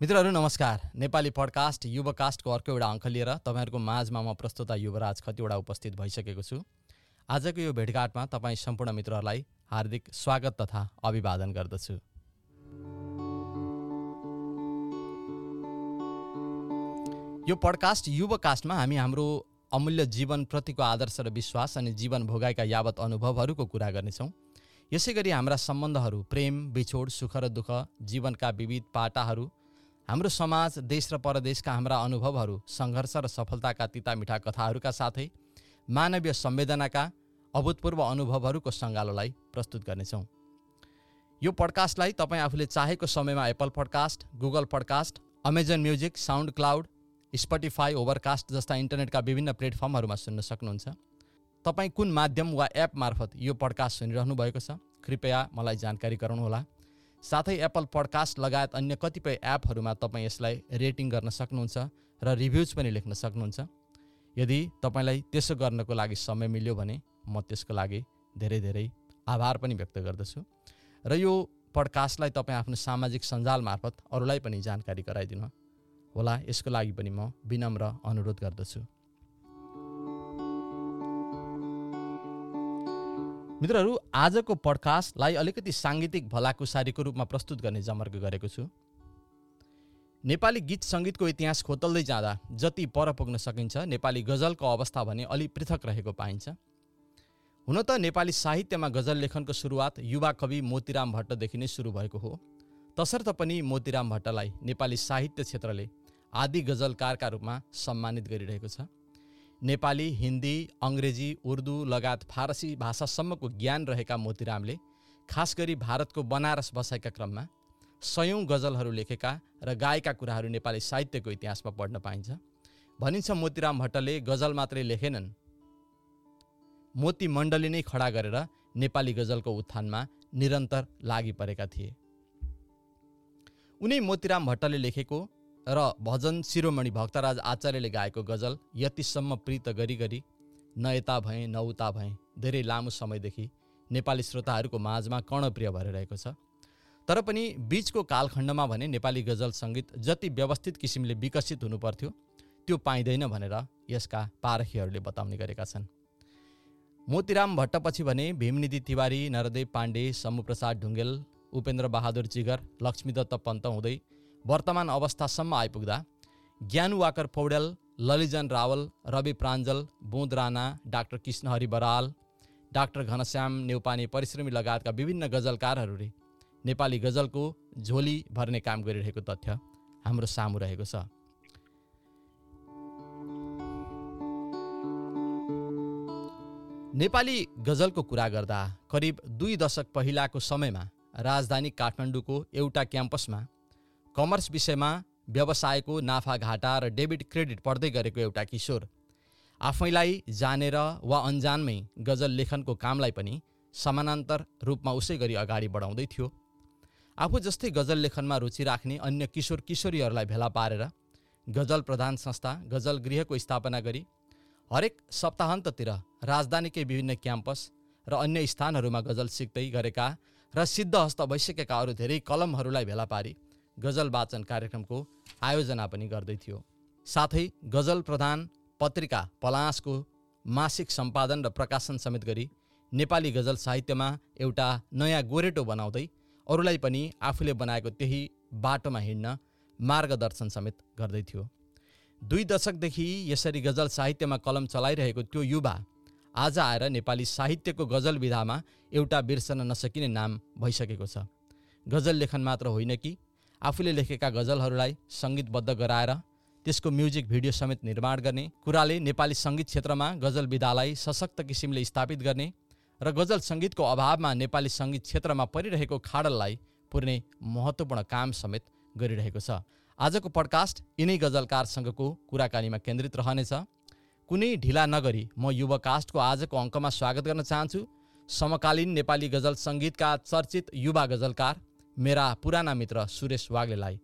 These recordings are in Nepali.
मित्रहरू नमस्कार। नेपाली पडकास्ट युवकास्टको अर्को एउटा अङ्क लिएर तपाईँहरूको माझमा म प्रस्तुता युवराज कतिवटा उपस्थित भइसकेको छु। आजको यो भेटघाटमा तपाईँ सम्पूर्ण मित्रहरूलाई हार्दिक स्वागत तथा अभिवादन गर्दछु। यो पडकास्ट युवकास्टमा हामी हाम्रो अमूल्य जीवनप्रतिको आदर्श र विश्वास अनि जीवन भोगाएका यावत अनुभवहरूको कुरा गर्नेछौँ। यसै गरी हाम्रा सम्बन्धहरू प्रेम बिछोड सुख र दुःख जीवनका विविध पाटाहरू हाम्रो समाज देश र परदेशका हाम्रा अनुभवहरू सङ्घर्ष र सफलताका तितामिठा कथाहरूका साथै मानवीय संवेदनाका अभूतपूर्व अनुभवहरूको सङ्गालोलाई प्रस्तुत गर्नेछौँ। यो पडकास्टलाई तपाईँ आफूले चाहेको समयमा Apple podcast Google podcast Amazon music SoundCloud Spotify Overcast जस्ता इन्टरनेटका विभिन्न प्लेटफर्महरूमा सुन्न सक्नुहुन्छ। तपाईँ कुन माध्यम वा एप मार्फत यो पडकास्ट सुनिरहनु भएको छ कृपया मलाई जानकारी गराउनुहोला। साथै एप्पल पडकास्ट लगायत अन्य कतिपय एपहरूमा तपाईँ यसलाई रेटिङ गर्न सक्नुहुन्छ र रिभ्युज पनि लेख्न सक्नुहुन्छ। यदि तपाईँलाई त्यसो गर्नको लागि समय मिल्यो भने म त्यसको लागि धेरै धेरै आभार पनि व्यक्त गर्दछु। र यो पडकास्टलाई तपाईँ आफ्नो सामाजिक सञ्जाल मार्फत अरूलाई पनि जानकारी गराइदिनु होला। यसको लागि पनि म विनम्र अनुरोध गर्दछु। मित्रहरू आजको पडकास्टलाई अलिकति साङ्गीतिक भलाकुसारीको रूपमा प्रस्तुत गर्ने जमर्क गरेको छु। नेपाली गीत सङ्गीतको इतिहास खोतल्दै जाँदा जति पर पुग्न सकिन्छ नेपाली गजलको अवस्था भने अलि पृथक रहेको पाइन्छ। हुन त नेपाली साहित्यमा गजल लेखनको सुरुवात युवा कवि मोतीराम भट्टदेखि नै सुरु भएको हो। तसर्थ पनि मोतीराम भट्टलाई नेपाली साहित्य क्षेत्रले आदि गजलकारका रूपमा सम्मानित गरिरहेको छ। नेपाली हिन्दी अङ्ग्रेजी उर्दू लगायत फारसी भाषासम्मको ज्ञान रहेका मोतीरामले खास गरी भारतको बनारस बसाइका क्रममा सयौँ गजलहरू लेखेका र गाएका कुराहरू नेपाली साहित्यको इतिहासमा पढ्न पाइन्छ। भनिन्छ मोतीराम भट्टले गजल मात्रै लेखेनन्। मोती मण्डली नै खडा गरेर नेपाली गजलको उत्थानमा निरन्तर लागि परेका थिए। उनी मोतीराम भट्टले लेखेको र भजन शिरोमणि भक्तराज आचार्यले गाएको गजल यतिसम्म प्रीत गरी गरी न यता भएँ न उता भएँ धेरै लामो समयदेखि नेपाली श्रोताहरूको माझमा कर्णप्रिय भएर रहेको छ। तर पनि बिचको कालखण्डमा भने नेपाली गजल सङ्गीत जति व्यवस्थित किसिमले विकसित हुनुपर्थ्यो त्यो पाइँदैन भनेर यसका पारखीहरूले बताउने गरेका छन्। मोतीराम भट्टपछि भने भीमनिधि तिवारी नरदेव पाण्डे समूप्रसाद ढुङ्गेल उपेन्द्र बहादुर जिगर लक्ष्मीदत्त पन्त हुँदै वर्तमान अवस्थासम्म आइपुग्दा ज्ञानु वाकर पौडेल ललिजन रावल रवि प्राञ्जल बुँद राणा डाक्टर कृष्णहरि बराल डाक्टर घनश्याम नेउपाने परिश्रमी लगायतका विभिन्न गजलकारहरूले नेपाली गजलको झोली भर्ने काम गरिरहेको तथ्य हाम्रो सामु रहेको छ। नेपाली गजलको कुरा गर्दा करिब दुई दशक पहिलाको समयमा राजधानी काठमाडौँको एउटा क्याम्पसमा कमर्स विषयमा व्यवसायको नाफाघाटा र डेबिट क्रेडिट पढ्दै गरेको एउटा किशोर। आफैलाई जानेर वा अन्जानमै गजल लेखनको कामलाई पनि समानान्तर रूपमा उसै गरी अगाडि बढाउँदै थियो। आफू जस्तै गजल लेखनमा रुचि राख्ने अन्य किशोर किशोरीहरूलाई भेला पारेर गजल प्रधान संस्था गजल गृहको स्थापना गरी हरेक सप्ताहन्ततिर राजधानीकै विभिन्न क्याम्पस र अन्य स्थानहरूमा गजल सिक्दै गरेका र सिद्ध हस्त भइसकेका अरू धेरै कलमहरूलाई भेला पारी गजल वाचन कार्यक्रमको आयोजना पनि गर्दै थियो। साथै गजल प्रधान पत्रिका पलासको मासिक सम्पादन र प्रकाशन समेत गरी नेपाली गजल साहित्यमा एउटा नयाँ गोरेटो बनाउँदै अरूलाई पनि आफूले बनाएको त्यही बाटोमा हिँड्न मार्गदर्शन समेत गर्दै थियो। दुई दशकदेखि यसरी गजल साहित्यमा कलम चलाइरहेको त्यो युवा आज आएर नेपाली साहित्यको गजल विधामा एउटा बिर्सन नसकिने नाम भइसकेको छ। गजल लेखन मात्र होइन कि आफूले लेखेका गजलहरूलाई सङ्गीतबद्ध गराएर त्यसको म्युजिक भिडियो समेत निर्माण गर्ने कुराले नेपाली सङ्गीत क्षेत्रमा गजल विधालाई सशक्त किसिमले स्थापित गर्ने र गजल सङ्गीतको अभावमा नेपाली सङ्गीत क्षेत्रमा परिरहेको खाडललाई पुर्ने महत्त्वपूर्ण काम समेत गरिरहेको छ। आजको पडकास्ट यिनै गजलकारसँगको कुराकानीमा केन्द्रित रहनेछ। कुनै ढिला नगरी म युवकास्टको आजको अङ्कमा स्वागत गर्न चाहन्छु। समकालीन नेपाली गजल सङ्गीतका चर्चित युवा गजलकार मेरा पुराना मित्र सुरेश वाग्लेलाई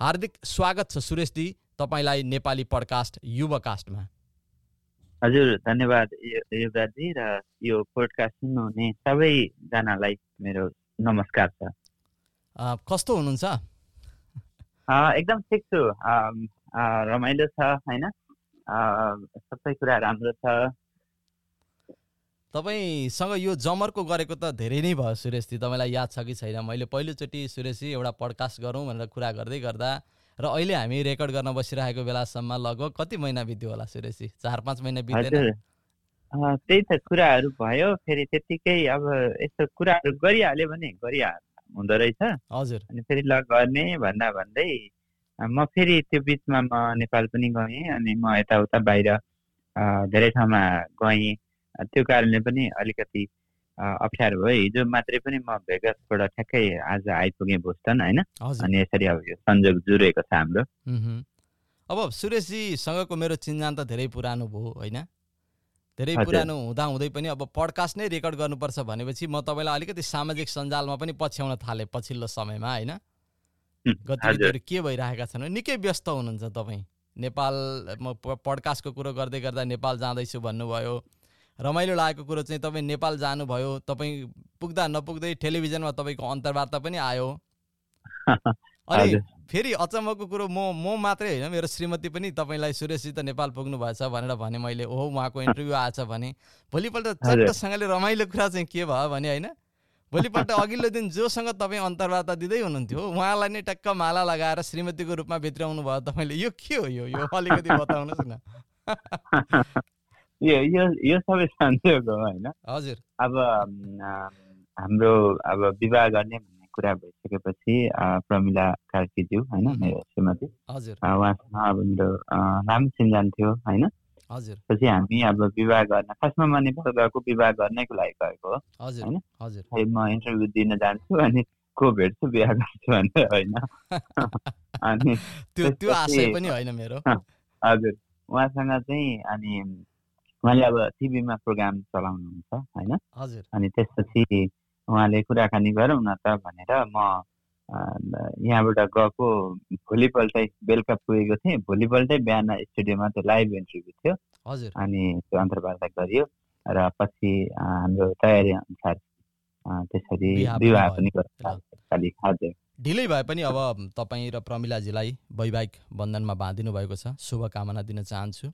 हार्दिक स्वागत छ सुरेशजी तपाईँलाई नेपाली पडकास्ट युवकास्टमा। हजुर धन्यवाद युवराजी र यो पोडकास्ट सुन्नुहुने सबैजनालाई मेरो नमस्कार छ। कस्तो हुनुहुन्छ? एकदम ठिक छु। रमाइलो छ होइन? सबै कुरा राम्रो छ। तपाईँसँग यो जमर्को गरेको त धेरै नै भयो सुरेशजी। तपाईँलाई याद छ कि छैन? मैले पहिलोचोटि सुरेशजी एउटा पडकास्ट गरौँ भनेर कुरा गर्दै गर्दा र अहिले हामी रेकर्ड गर्न बसिरहेको बेलासम्म लगभग कति महिना बित्यो होला सुरेशजी? चार पाँच महिना बित्दैन त्यही त कुराहरू भयो। फेरि त्यत्तिकै अब यस्तो कुराहरू गरिहाल्यो भने गरिहाल हुँदो रहेछ। हजुर। अनि फेरि ल गर्ने भन्दा भन्दै म फेरि त्यो बिचमा म नेपाल पनि गएँ अनि म यताउता बाहिर धेरै ठाउँमा गएँ। त्यो कारणले पनि अलिकति अप्ठ्यारो भयो। हिजो मात्रै पनि म भेगसबाट ठ्याक्कै आज आइपुगेँ बोस्टन होइन? अनि यसरी अब यो संयोग जुरेको छ हाम्रो। अब सुरेशजीसँगको मेरो चिन्जान त धेरै पुरानो भयो होइन? धेरै। पुरानो हुँदा हुँदै पनि अब पडकास्ट नै रेकर्ड गर्नुपर्छ भनेपछि म तपाईँलाई अलिकति सामाजिक सञ्जालमा पनि पछ्याउन थालेँ पछिल्लो समयमा होइन? गतिविधिहरू के भइरहेका छन्? निकै व्यस्त हुनुहुन्छ तपाईँ। नेपाल म पडकास्टको कुरो गर्दै गर्दा नेपाल जाँदैछु भन्नुभयो। रमाइलो लागेको कुरो चाहिँ तपाईँ नेपाल जानुभयो तपाईँ पुग्दा नपुग्दै टेलिभिजनमा तपाईँको अन्तर्वार्ता पनि आयो। अनि। फेरि अचम्मको कुरो म म मात्रै होइन मेरो श्रीमती पनि तपाईँलाई सुरेशजी त नेपाल पुग्नु भएछ भनेर भने मैले ओहो उहाँको इन्टरभ्यू आएछ भने। भोलिपल्ट। चट्टसँगले रमाइलो कुरा चाहिँ के भयो भने होइन भोलिपल्ट अघिल्लो दिन जोसँग तपाईँ अन्तर्वार्ता दिँदै हुनुहुन्थ्यो उहाँलाई नै टक्क माला लगाएर श्रीमतीको रूपमा भित्राउनु भयो तपाईँले। यो के हो यो? यो अलिकति बताउनुहोस् न। यो यो यो सबै हो होइन। हजुर। अब हाम्रो अब विवाह गर्ने भन्ने कुरा भइसकेपछि प्रमिला कार्कीज्यू होइन। मेरो श्रीमती उहाँसँग अब मेरो राम्रो चिन्जान थियो होइन। पछि हामी अब विवाह गर्न खासमा म नेपाल गएको विवाह गर्नैको लागि गएको हो होइन? म इन्टरभ्यू दिन जान्छु अनि को भेट्छु बिहा गर्छु भनेर होइन। अनि त्यो त्यो आशय पनि होइन मेरो। हजुर। उहाँसँग चाहिँ अनि उहाँले अब टिभीमा प्रोग्राम चलाउनुहुन्छ होइन? अनि त्यसपछि उहाँले कुराकानी गरौँ न त भनेर म यहाँबाट गएको भोलिपल्टै बेलुका पुगेको थिएँ। भोलिपल्टै बिहान स्टुडियोमा त्यो लाइभ इन्टरभ्यू थियो। हजुर। अनि त्यो अन्तर्वार्ता गरियो। र पछि हाम्रो तयारी अनुसार त्यसरी विवाह। पनि हजुर ढिलै भए पनि अब तपाईँ र प्रमिलाजीलाई वैवाहिक बन्धनमा बाँधिनु भएको छ। शुभकामना दिन चाहन्छु।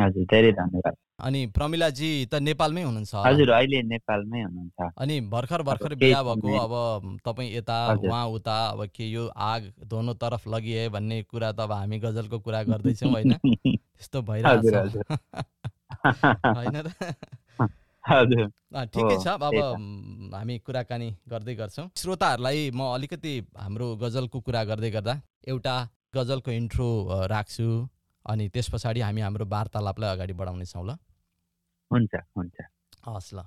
हजुर धेरै धन्यवाद। अनि प्रमिलाजी त नेपालमै हुनुहुन्छ? हजुर अहिले नेपालमै हुनुहुन्छ। अनि भर्खर भर्खर बिहा भएको अब तपाईँ यता। उहाँ उता अब के यो आग दोनों तरफ लगिए भन्ने कुरा त अब हामी गजलको कुरा गर्दैछौँ होइन? त्यस्तो हजुर। होइन र ठिकै छ अब हामी कुराकानी गर्दै गर्छौँ। श्रोताहरूलाई म अलिकति हाम्रो गजलको कुरा गर्दै गर्दा एउटा गजलको इन्ट्रो राख्छु। अनि त्यस पछाडि हामी हाम्रो वार्तालापलाई अगाडि बढाउनेछौँ ल। हुन्छ हुन्छ। हस् ल।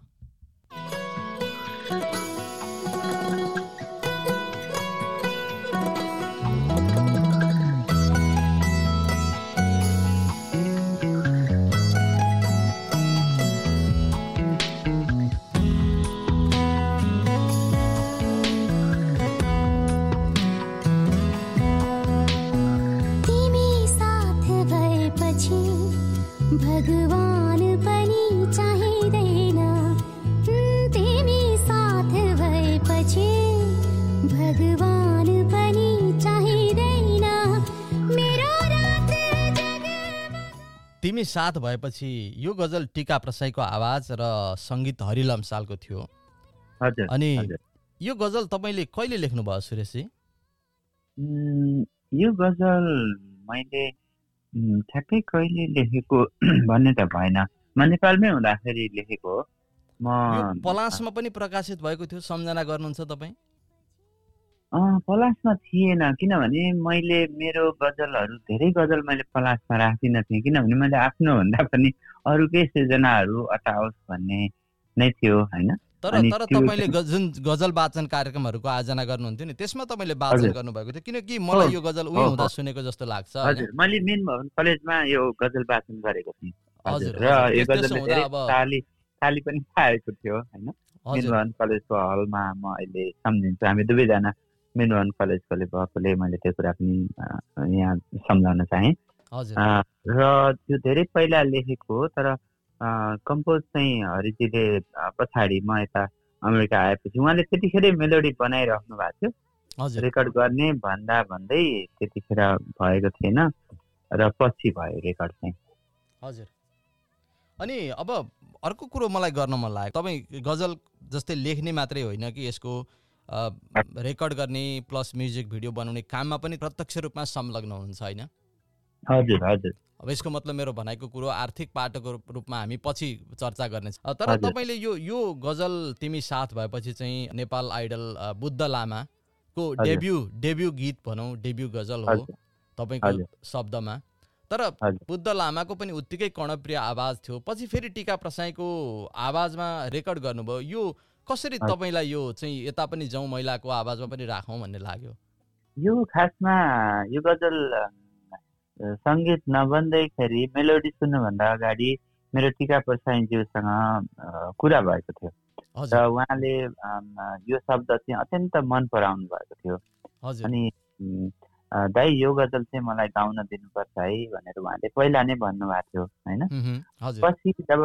भगवान पनि चाहिँदैन उम्, तिमी साथ भएपछि भगवान पनि चाहिँदैन मेरो रात जग तिमी साथ भएपछि यो गजल टिका प्रसाईको आवाज र सङ्गीत हरिलम सालको थियो। हजुर अनि। यो गजल तपाईँले कहिले लेख्नुभयो सुरेशजी? यो गजल मैले ठ्याक्कै कहिले लेखेको भन्ने त भएन। म नेपालमै हुँदाखेरि लेखेको हो। म पलासमा पनि प्रकाशित भएको थियो सम्झना गर्नुहुन्छ तपाईँ? पलासमा थिएन किनभने मैले मेरो गजलहरू धेरै गजल मैले पलासमा राखिनँ थिएँ किनभने मैले आफ्नो भन्दा पनि अरूकै सृजनाहरू अटाओस् भन्ने नै थियो होइन? तर तर तपाईँले जुन गजल वाचन कार्यक्रमहरूको आयोजना गर्नुहुन्थ्यो नि त्यसमा तपाईँले वाचन। गर्नुभएको थियो किनकि मलाई यो गजल उही हुँदा। सुनेको जस्तो लाग्छ मैले मेन भवन कलेजमा यो गजल वाचन गरेको थिएँ। हजुर र। यो अब ताली पनि पाएको थियो होइन? हजुर। मिनभवन कलेजको हलमा म अहिले सम्झिन्छु। हामी दुवैजना मिनभवन कलेजकोले भएकोले मैले त्यो कुरा पनि यहाँ सम्झाउन चाहेँ। र त्यो धेरै पहिला लेखेको हो तर कम्पोज चाहिँ हरिजीले पछाडि म यता अमेरिका आएपछि उहाँले त्यतिखेरै मेलोडी बनाइराख्नु भएको थियो रेकर्ड गर्ने भन्दा भन्दै त्यतिखेर भएको थिएन र पछि भयो रेकर्ड चाहिँ हजुर अनि अब अर्को कुरो मलाई गर्न मन लाग्यो। तपाईँ गजल जस्तै लेख्ने मात्रै होइन कि यसको रेकर्ड गर्ने प्लस म्युजिक भिडियो बनाउने काममा पनि प्रत्यक्ष रूपमा संलग्न हुनुहुन्छ होइन? हजुर हजुर। अब यसको मतलब मेरो भनाइको कुरो आर्थिक पाटोको रूपमा हामी पछि चर्चा गर्नेछ तर। तपाईँले यो यो गजल तिमी साथ भएपछि चाहिँ नेपाल आइडल बुद्ध लामाको। डेब्यू डेब्यू गीत भनौँ डेब्यू गजल हो तपाईँको। शब्दमा तर। बुद्ध लामाको पनि उत्तिकै कर्णप्रिय आवाज थियो पछि फेरि टिका प्रसाईको आवाजमा रेकर्ड गर्नुभयो यो कसरी। तपाईँलाई यो चाहिँ यता पनि जाउँ महिलाको आवाजमा पनि राखौँ भन्ने लाग्यो यो खासमा यो गजल सङ्गीत नबन्दैखेरि मेलोडी सुन्नुभन्दा अगाडि मेरो टिका प्रसाईज्यूसँग कुरा भएको थियो। र उहाँले यो शब्द चाहिँ अत्यन्त मन पराउनु भएको थियो। अनि दाइ यो गजल चाहिँ मलाई गाउन दिनुपर्छ है भनेर उहाँले पहिला नै भन्नुभएको थियो होइन? पछि जब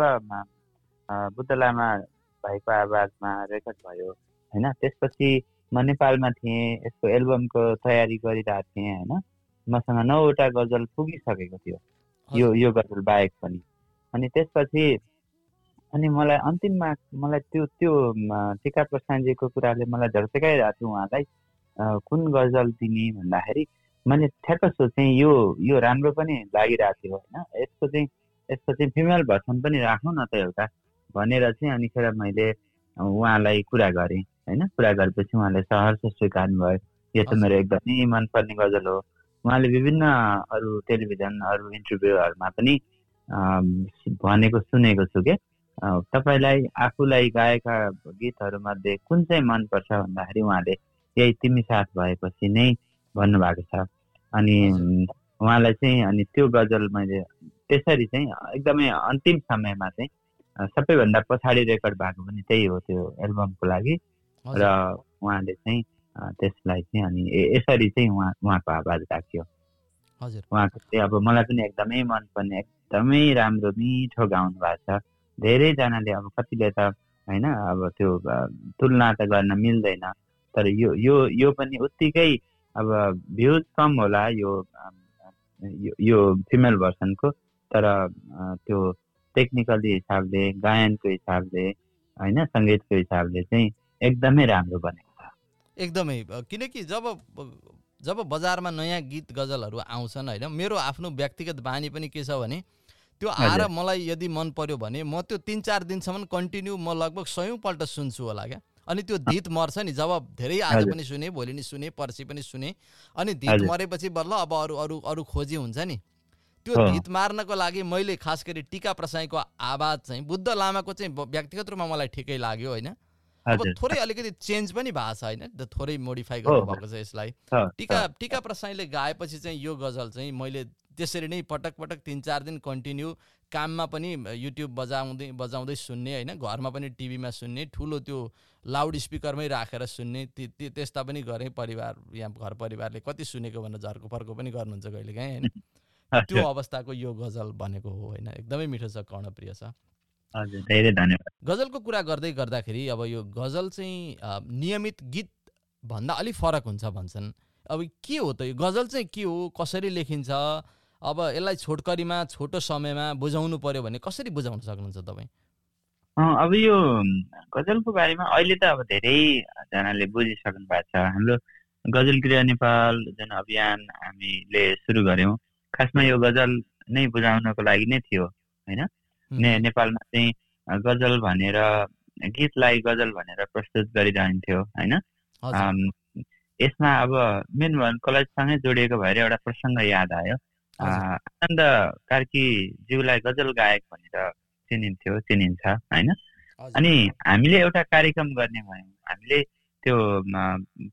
बुद्ध लामा भाइको आवाजमा रेकर्ड भयो होइन? त्यसपछि म नेपालमा थिएँ यसको एल्बमको तयारी गरिरहेको थिएँ होइन? मसँग नौवटा गजल पुगिसकेको थियो। यो यो गजल बाहेक पनि। अनि त्यसपछि अनि मलाई अन्तिममा मलाई त्यो त्यो टिका प्रसादजीको कुराले मलाई झर्सकाइरहेको थियो उहाँलाई कुन गजल दिने भन्दाखेरि मैले ठ्याक्क सोचेँ यो यो राम्रो पनि लागिरहेको थियो होइन। यसको चाहिँ यसको चाहिँ फिमेल भर्सन पनि राखौँ न त एउटा भनेर चाहिँ अनिखेर मैले उहाँलाई कुरा गरेँ होइन। कुरा गरेपछि उहाँले सहर्ष स्वीकार्नु भयो। यो त। मेरो एकदमै मनपर्ने गजल हो। उहाँले विभिन्न अरू टेलिभिजन अरू इन्टरभ्यूहरूमा पनि भनेको सुनेको छु के। तपाईँलाई आफूलाई गाएका गीतहरूमध्ये कुन चाहिँ मनपर्छ भन्दाखेरि उहाँले यही तिमी साथ भएपछि नै भन्नुभएको छ। अनि उहाँलाई चाहिँ अनि त्यो गजल मैले त्यसरी चाहिँ एकदमै अन्तिम समयमा चाहिँ सबैभन्दा पछाडि रेकर्ड भएको पनि त्यही हो त्यो एल्बमको लागि। र उहाँले चाहिँ त्यसलाई चाहिँ अनि यसरी चाहिँ उहाँ उहाँको आवाज राख्यो। हजुर। उहाँको चाहिँ अब मलाई पनि एकदमै मनपर्ने एकदमै राम्रो मिठो गाउनु भएको छ। धेरैजनाले अब कतिले त होइन अब त्यो तुलना त गर्न मिल्दैन। तर यो यो यो पनि उत्तिकै अब भ्युज कम होला यो यो- फिमेल भर्सनको। तर त्यो टेक्निकली हिसाबले गायनको हिसाबले होइन सङ्गीतको हिसाबले चाहिँ एकदमै राम्रो बनेको एकदमै किनकि जब जब बजारमा नयाँ गीत गजलहरू आउँछन् होइन मेरो आफ्नो व्यक्तिगत बानी पनि के छ भने त्यो आएर। मलाई यदि मन पर्यो भने म त्यो तिन चार दिनसम्म कन्टिन्यू म लगभग सयौँपल्ट सुन्छु होला क्या अनि त्यो गीत मर्छ नि जब धेरै आज। पनि सुने भोलि नि सुने पर्सि पनि सुने अनि हजुर। मरेपछि बल्ल अब अरू अरू अरू खोजी हुन्छ नि त्यो। गीत मार्नको लागि मैले खास गरी टिका प्रसाईको आवाज चाहिँ बुद्ध लामाको चाहिँ व्यक्तिगत रूपमा मलाई ठिकै लाग्यो होइन अब थोरै अलिकति चेन्ज पनि भएको छ होइन? थोरै मोडिफाई गर्नुभएको छ यसलाई। टिका। टिका प्रसाईले गाएपछि चाहिँ यो गजल चाहिँ मैले त्यसरी नै पटक पटक तिन चार दिन कन्टिन्यू काममा पनि युट्युब बजाउँदै बजाउँदै सुन्ने होइन? घरमा पनि टिभीमा सुन्ने ठुलो त्यो लाउड स्पिकरमै राखेर सुन्ने त्यस्ता पनि गरेँ परिवार यहाँ घर परिवारले कति सुनेको भनेर झर्को फर्को पनि गर्नुहुन्छ कहिलेकाहीँ होइन? त्यो अवस्थाको यो गजल भनेको हो होइन? एकदमै मिठो छ कर्णप्रिय छ। गजलको कुरा गर्दै गर्दाखेरि अब यो गजल चाहिँ नियमित गीत भन्दा अलिक फरक हुन्छ भन्छन्। अब के हो त यो गजल चाहिँ के हो कसरी लेखिन्छ अब यसलाई छोटकरीमा छोटो समयमा बुझाउनु पर्यो भने कसरी बुझाउन सक्नुहुन्छ तपाईँ? अँ, अब यो गजलको बारेमा अहिले त अब धेरैजनाले बुझिसक्नु भएको छ। हाम्रो गजल गृह नेपाल जुन अभियान हामीले सुरु गऱ्यौँ। खासमा यो गजल नै बुझाउनको लागि नै थियो होइन? ने नेपालमा चाहिँ गजल भनेर गीतलाई गजल भनेर प्रस्तुत गरिरहन्थ्यो होइन? यसमा अब मेन भन कलेजसँगै जोडिएको भएर एउटा प्रसङ्ग याद आयो। आनन्द कार्कीज्यूलाई गजल गायक भनेर चिनिन्थ्यो चिनिन्छ होइन। अनि हामीले एउटा कार्यक्रम गर्ने भयौँ। हामीले त्यो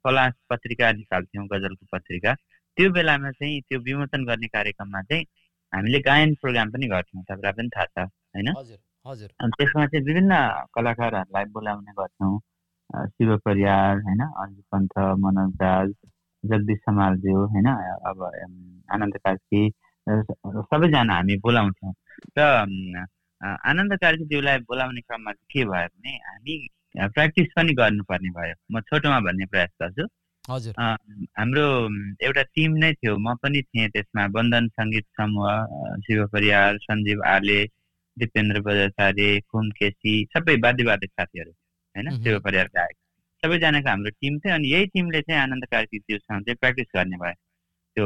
पलास पत्रिका निकाल्थ्यौँ गजलको पत्रिका। त्यो बेलामा चाहिँ त्यो विमोचन गर्ने कार्यक्रममा चाहिँ हामीले गायन प्रोग्राम पनि गर्थ्यौँ। तपाईँलाई पनि थाहा छ। होइन? हजुर हजुर। अनि त्यसमा चाहिँ विभिन्न कलाकारहरूलाई बोलाउने गर्छौँ। शिव परियार होइन? अन्जु पन्थ मनोज राज जगदीश समालज्यू होइन? अब आनन्द कार्की सबैजना हामी बोलाउँथ्यौँ र आनन्द कार्कीज्यूलाई बोलाउने क्रममा चाहिँ के भयो भने हामी प्र्याक्टिस पनि गर्नुपर्ने भयो। म छोटोमा भन्ने प्रयास गर्छु। हजुर। हाम्रो एउटा टिम नै थियो। म पनि थिएँ त्यसमा। बन्धन सङ्गीत समूह शिव परियार सञ्जीव आले दिपेन्द्र बजाचार्य खुम केसी सबै वाद्यवादक साथीहरू होइन। शिव परियार गायक सबैजनाको हाम्रो टिम थियो अनि यही टिमले चाहिँ आनन्द कार्कीज्यूसँग चाहिँ प्र्याक्टिस गर्ने भयो त्यो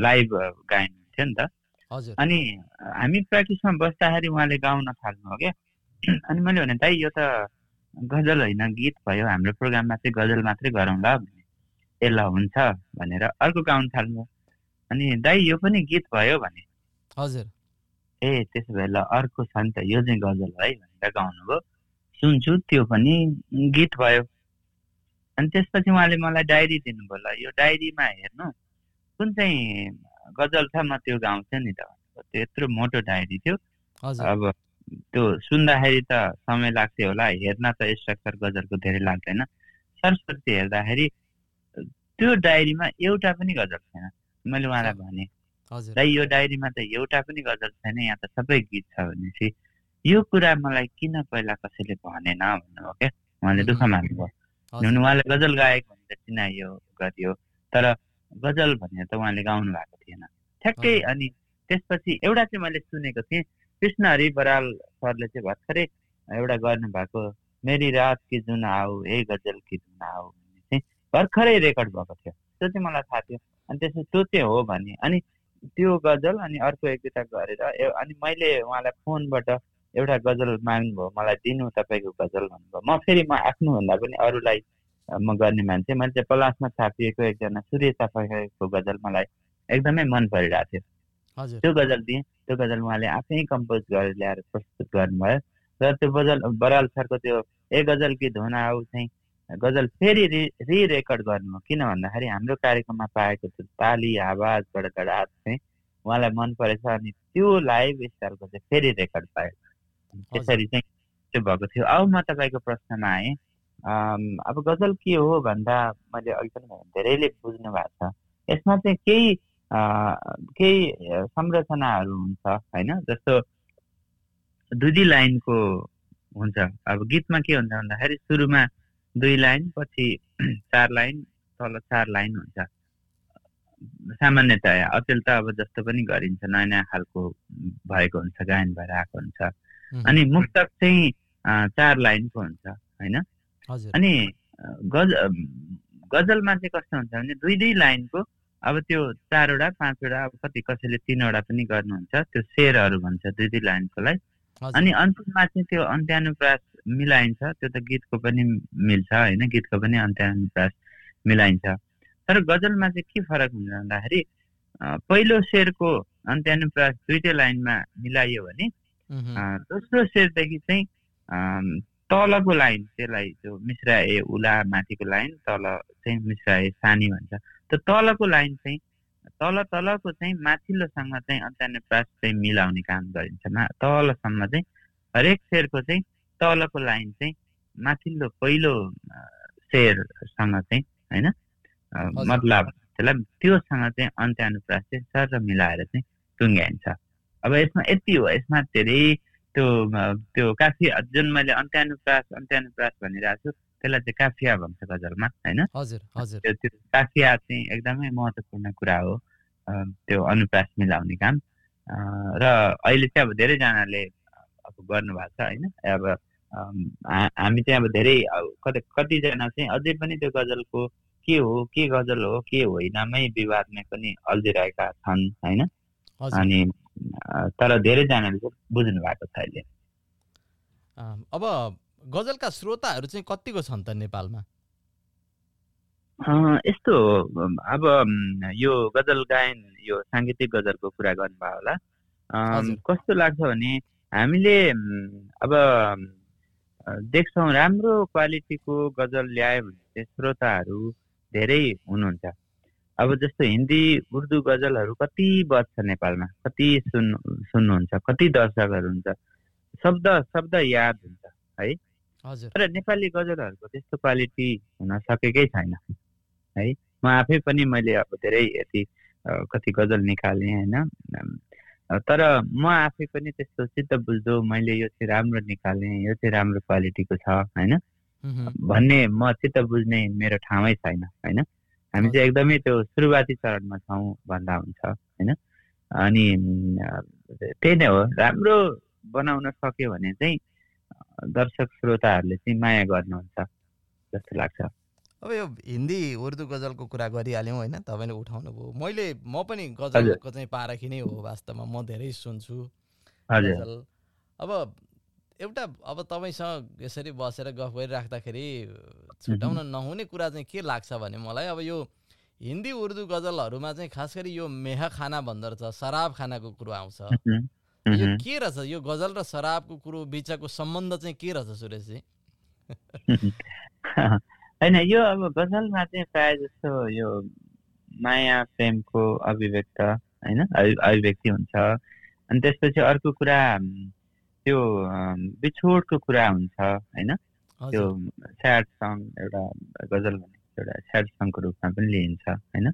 लाइभ गायन थियो नि त अनि हामी प्र्याक्टिसमा बस्दाखेरि उहाँले गाउन थाल्नु हो क्या अनि मैले भने दाइ यो त गजल होइन गीत भयो हाम्रो प्रोग्राममा चाहिँ गजल मात्रै गरौँ ल भने ए ल हुन्छ भनेर अर्को गाउन थाल्नु अनि दाइ यो पनि गीत भयो भने हजुर ए त्यसो भए ल अर्को छ नि त यो चाहिँ गजल है भनेर गाउनुभयो। सुन्छु त्यो पनि गीत भयो। अनि त्यसपछि उहाँले मलाई डायरी दिनुभयो ल यो डायरीमा हेर्नु कुन चाहिँ गजल छ म त्यो गाउँछु नि त भन्नुभयो। त्यो यत्रो मोटो डायरी थियो। अब त्यो सुन्दाखेरि त समय लाग्थ्यो होला हेर्न त स्ट्रक्चर गजलको धेरै लाग्दैन। सरस्वती हेर्दाखेरि त्यो डायरीमा एउटा पनि गजल छैन। मैले उहाँलाई भने दाइ यो डायरीमा त एउटा पनि गजल छैन यहाँ त सबै गीत छ भनेपछि। यो कुरा मलाई किन पहिला कसैले भनेन भन्नुभयो क्या? उहाँले दुःख मान्नुभयो। उहाँले गजल गायक भनेर चिनाइयो गरियो तर गजल भनेर त उहाँले गाउनु भएको थिएन। ठ्याक्कै। अनि त्यसपछि एउटा चाहिँ मैले सुनेको थिएँ कृष्ण हरि बराल सरले चाहिँ भर्खरै एउटा गर्नुभएको मेरी रात कि जुन आऊ ए गजल कि जुन आऊ भन्ने चाहिँ भर्खरै रेकर्ड भएको थियो। त्यो चाहिँ मलाई थाहा थियो। अनि त्यसपछि त्यो चाहिँ हो भने अनि त्यो गजल अनि अर्को एक दुईवटा गरेर अनि मैले उहाँलाई फोनबाट एउटा गजल माग्नुभयो। मलाई दिनु तपाईँको गजल भन्नुभयो। म फेरि म आफ्नोभन्दा पनि अरूलाई म गर्ने मान्छे। मैले चाहिँ पलासमा छापिएको एकजना सूर्य चापाको गजल मलाई एकदमै मन परिरहेको थियो। त्यो गजल दिएँ। त्यो गजल उहाँले आफै कम्पोज गरेर ल्याएर प्रस्तुत गर्नुभयो। र त्यो गजल बराल सरको त्यो ए गजल कि धुन आऊ चाहिँ गजल फेरि रि रि रेकर्ड गर्नुभयो किन भन्दाखेरि हाम्रो कार्यक्रममा पाएको त्यो ताली आवाज गडगडाट चाहिँ उहाँलाई मन परेछ अनि त्यो लाइभ स्टाइलको चाहिँ फेरि रेकर्ड पायो त्यसरी चाहिँ त्यो भएको थियो। अब म तपाईँको प्रश्नमा आएँ अब गजल के हो भन्दा मैले अघि पनि भने धेरैले बुझ्नु भएको छ। यसमा चाहिँ केही केही संरचनाहरू हुन्छ होइन? जस्तो दुई दुई लाइनको हुन्छ। अब गीतमा के हुन्छ भन्दाखेरि सुरुमा दुई लाइन पछि चार लाइन तल चार लाइन हुन्छ। सामान्यतया अचेल त अब जस्तो पनि गरिन्छ नयाँ नयाँ खालको भएको हुन्छ गायन भएर आएको हुन्छ। अनि मुक्तक चाहिँ चार लाइनको हुन्छ होइन? अनि गज गजलमा चाहिँ कस्तो हुन्छ भने दुई दुई लाइनको अब त्यो चारवटा पाँचवटा अब कति कसैले तिनवटा पनि गर्नुहुन्छ त्यो शेरहरू भन्छ दुई दुई लाइनकोलाई अनि अन्तिममा चाहिँ त्यो अन्त्यानुप्रास मिलाइन्छ त्यो त गीतको पनि मिल्छ होइन गीतको पनि अन्त्यानुप्रास मिलाइन्छ। तर गजलमा चाहिँ के फरक हुन्छ भन्दाखेरि पहिलो शेरको अन्त्यानुप्रास दुइटै लाइनमा मिलाइयो भने दोस्रो शेरदेखि चाहिँ तलको लाइन त्यसलाई त्यो मिश्रा ए उला माथिको लाइन तल चाहिँ मिश्रा ए सानी भन्छ। त्यो तलको लाइन चाहिँ तल तलको चाहिँ माथिल्लोसँग चाहिँ अन्त्यानुप्रास चाहिँ मिलाउने काम गरिन्छ। मा तलसम्म चाहिँ हरेक शेरको चाहिँ तलको लाइन चाहिँ माथिल्लो पहिलो अ, शेरसँग चाहिँ होइन। मतलब त्यसलाई त्योसँग चाहिँ अन्त्यानुप्रास चाहिँ सर मिलाएर चाहिँ टुङ्ग्याइन्छ। अब यसमा यति हो यसमा धेरै त्यो त्यो काफिया जुन मैले अन्त्यानुप्रास अन्त्यानुप्रास भनिरहेको छु त्यसलाई चाहिँ काफिया भन्छ गजलमा होइन? त्यो काफिया चाहिँ एकदमै महत्त्वपूर्ण कुरा हो त्यो अनुप्रास मिलाउने काम। र अहिले चाहिँ अब धेरैजनाले अब गर्नुभएको छ होइन? अब हामी चाहिँ अब धेरै कति कतिजना चाहिँ अझै पनि त्यो गजलको के हो के गजल हो के होइनमै विवादमै पनि अल्झिरहेका छन् होइन? अनि तर धेरैजनाले बुझ्नु भएको छ अहिले। अब गजलका श्रोताहरू चाहिँ कतिको छन् त नेपालमा? यस्तो अब यो गजल गायन यो साङ्गीतिक गजलको कुरा गर्नुभयो होला। कस्तो लाग्छ भने हामीले अब देख्छौँ राम्रो क्वालिटीको गजल ल्यायो भने चाहिँ श्रोताहरू धेरै हुनुहुन्छ। अब जस्तो हिन्दी उर्दू गजलहरू कति बज्छ नेपालमा? कति सुन् सुन्नुहुन्छ? कति दर्शकहरू हुन्छ? शब्द शब्द याद हुन्छ है? तर नेपाली गजलहरूको त्यस्तो क्वालिटी हुन सकेकै छैन है? म आफै पनि मैले अब धेरै यति कति गजल निकालेँ होइन? तर म आफै पनि त्यस्तो चित्त बुझ्दो मैले यो चाहिँ राम्रो निकालेँ यो चाहिँ राम्रो क्वालिटीको छ होइन। भन्ने म चित्त बुझ्ने मेरो ठाउँै छैन होइन? हामी चाहिँ एकदमै त्यो सुरुवाती चरणमा छौँ भन्दा हुन्छ होइन? अनि त्यही नै हो। राम्रो बनाउन सक्यो भने चाहिँ दर्शक श्रोताहरूले चाहिँ माया गर्नुहुन्छ जस्तो लाग्छ। अब यो हिन्दी उर्दू गजलको कुरा गरिहाल्यौँ होइन तपाईँले उठाउनु भयो। मैले म पनि गजलको चाहिँ पारखी नै हो वास्तवमा म धेरै सुन्छु गजल। अब एउटा अब तपाईँसँग यसरी बसेर गफ गरिराख्दाखेरि छुट्याउन नहुने कुरा चाहिँ के लाग्छ भने मलाई अब यो हिन्दी उर्दू गजलहरूमा चाहिँ खास गरी यो मेह खाना भन्दो रहेछ शराब खानाको कुरो आउँछ। यो। के रहेछ? यो गजल र शराबको कुरो बिचको सम्बन्ध चाहिँ के रहेछ सुरेशजी? होइन यो अब गजलमा चाहिँ प्रायः जस्तो यो माया प्रेमको अभिव्यक्त होइन अभि- अभिव्यक्ति हुन्छ। अनि त्यसपछि अर्को कुरा त्यो बिछोडको कुरा हुन्छ होइन? त्यो स्याड सङ एउटा गजल भनेको एउटा स्याड सङको रूपमा पनि लिइन्छ होइन?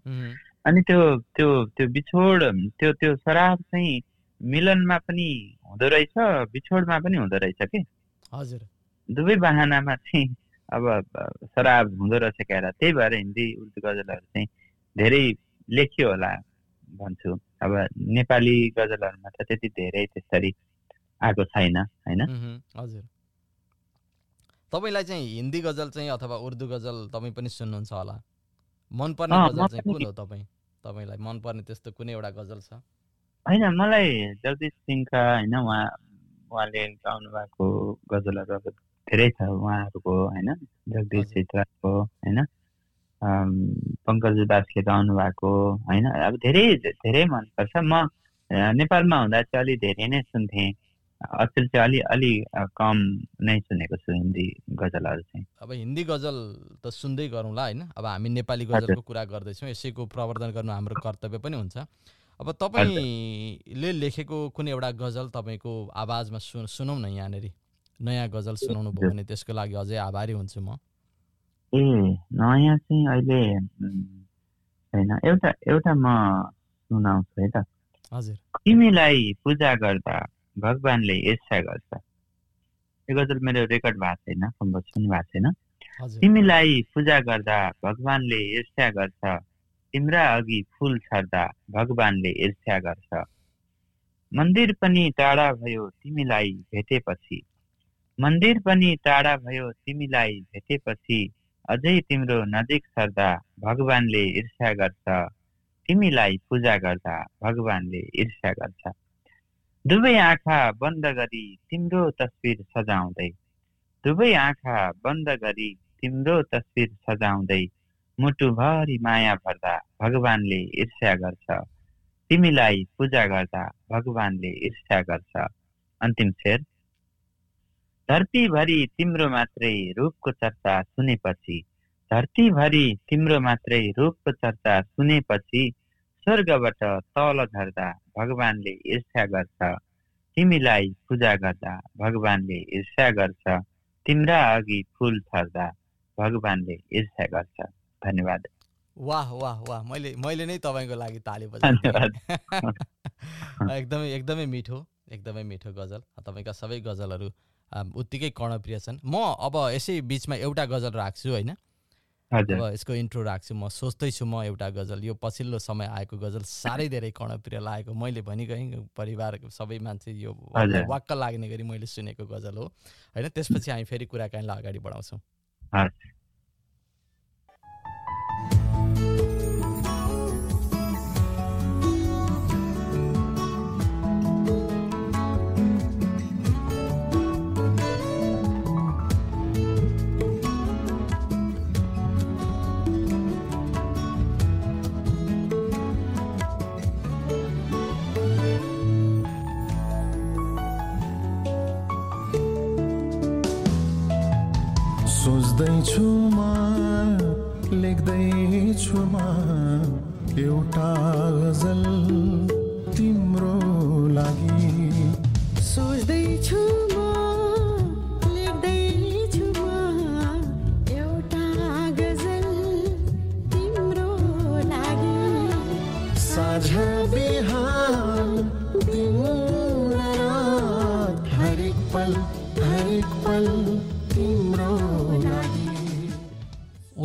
अनि त्यो त्यो त्यो बिछोड त्यो त्यो शराब चाहिँ मिलनमा पनि हुँदो रहेछ बिछोडमा पनि हुँदो रहेछ कि? हजुर। दुवै बाहनामा चाहिँ अब शराब हुँदो रहेछ क्यारा त्यही भएर हिन्दी उर्दू गजलहरू चाहिँ धेरै लेखियो होला भन्छु। अब नेपाली गजलहरूमा त त्यति धेरै त्यसरी आएको छैन होइन? हजुर। तपाईँलाई चाहिँ हिन्दी गजल चाहिँ अथवा उर्दू गजल तपाईँ पनि सुन्नुहुन्छ होला? मनपर्ने गजल चाहिँ कुन हो तपाईँ? तपाईँलाई मनपर्ने त्यस्तो कुनै एउटा गजल छ? होइन मलाई जगदीश सिंहका होइन उहाँ उहाँले गाउनु भएको गजलहरू अब धेरै छ उहाँहरूको होइन? जगदीश। चित्राको होइन? पङ्कज दासले गाउनु भएको होइन? अब धेरै धेरै मनपर्छ। म नेपालमा हुँदा चाहिँ अलि धेरै नै सुन्थेँ। अचेल चाहिँ अलि अलि कम नै सुनेको छु हिन्दी गजलहरू चाहिँ। अब हिन्दी गजल त सुन्दै गरौँला होइन? अब हामी नेपाली गजलको कुरा गर्दैछौँ यसैको प्रवर्धन गर्नु हाम्रो कर्तव्य पनि हुन्छ। अब तपाईँले लेखेको कुनै एउटा गजल तपाईँको आवाजमा सु सुनौ न यहाँनिर। नयाँ गजल सुनाउनु भयो भने त्यसको लागि अझै आभारी हुन्छु म। ए नयाँ चाहिँ अहिले छैन एउटा एउटा म सुनाउँछु है त। हजुर। तिमीलाई पूजा गर्दा भगवान्ले ईर्ष्या गर्छ। यो गजल मेरो रेकर्ड भएको छैन कम्पोज पनि भएको छैन तिमीलाई पूजा गर्दा भगवान्ले ईर्ष्या गर्छ। तिम्रा अघि फुल छर्दा भगवान्ले ईर्ष्या गर्छ। मन्दिर पनि टाढा भयो तिमीलाई भेटेपछि मन्दिर पनि टाढा भयो तिमीलाई भेटेपछि अझै तिम्रो नजिक सर्दा भगवान्ले ईर्ष्या गर्छ। तिमीलाई पूजा गर्दा भगवान्ले ईर्ष्या गर्छ। दुवै आँखा बन्द गरी तिम्रो तस्विर सजाउँदै दुवै आँखा बन्द गरी तिम्रो तस्विर सजाउँदै मुटुभरि माया भर्दा भगवान्ले ईर्ष्या गर्छ। तिमीलाई पूजा गर्दा भगवान्ले ईर्ष्या गर्छ। अन्तिम शेर। धरतीभरि तिम्रो मात्रै रूपको चर्चा सुनेपछि धरतीभरि तिम्रो मात्रै रूपको चर्चा सुनेपछि स्वर्गबाट तल झर्दा भगवान्ले ईर्ष्या गर्छ। तिमीलाई पूजा गर्दा भगवान्ले ईर्ष्या गर्छ। तिम्रा अघि फुल छर्दा भगवान्ले ईर्ष्या गर्छ। धन्यवाद। वाह वाह वाह। मैले मैले नै तपाईँको लागि ताली धन्यवाद। एकदमै एकदमै मिठो एकदमै मिठो गजल। तपाईँका सबै गजलहरू उत्तिकै कर्णप्रिय छन्। म अब यसै बिचमा एउटा गजल राख्छु होइन? अब यसको इन्ट्रो राख्छु। म सोच्दैछु म एउटा गजल। यो पछिल्लो समय आएको गजल साह्रै धेरै कर्णप्रिय लागेको। मैले भनिकहीँ परिवारको सबै मान्छे यो। वाक्क लाग्ने गरी मैले सुनेको गजल हो। होइन त्यसपछि हामी फेरि कुराकानीलाई अगाडि बढाउँछौँ। सोच्दैछु म लेख्दैछु म एउटा गजल।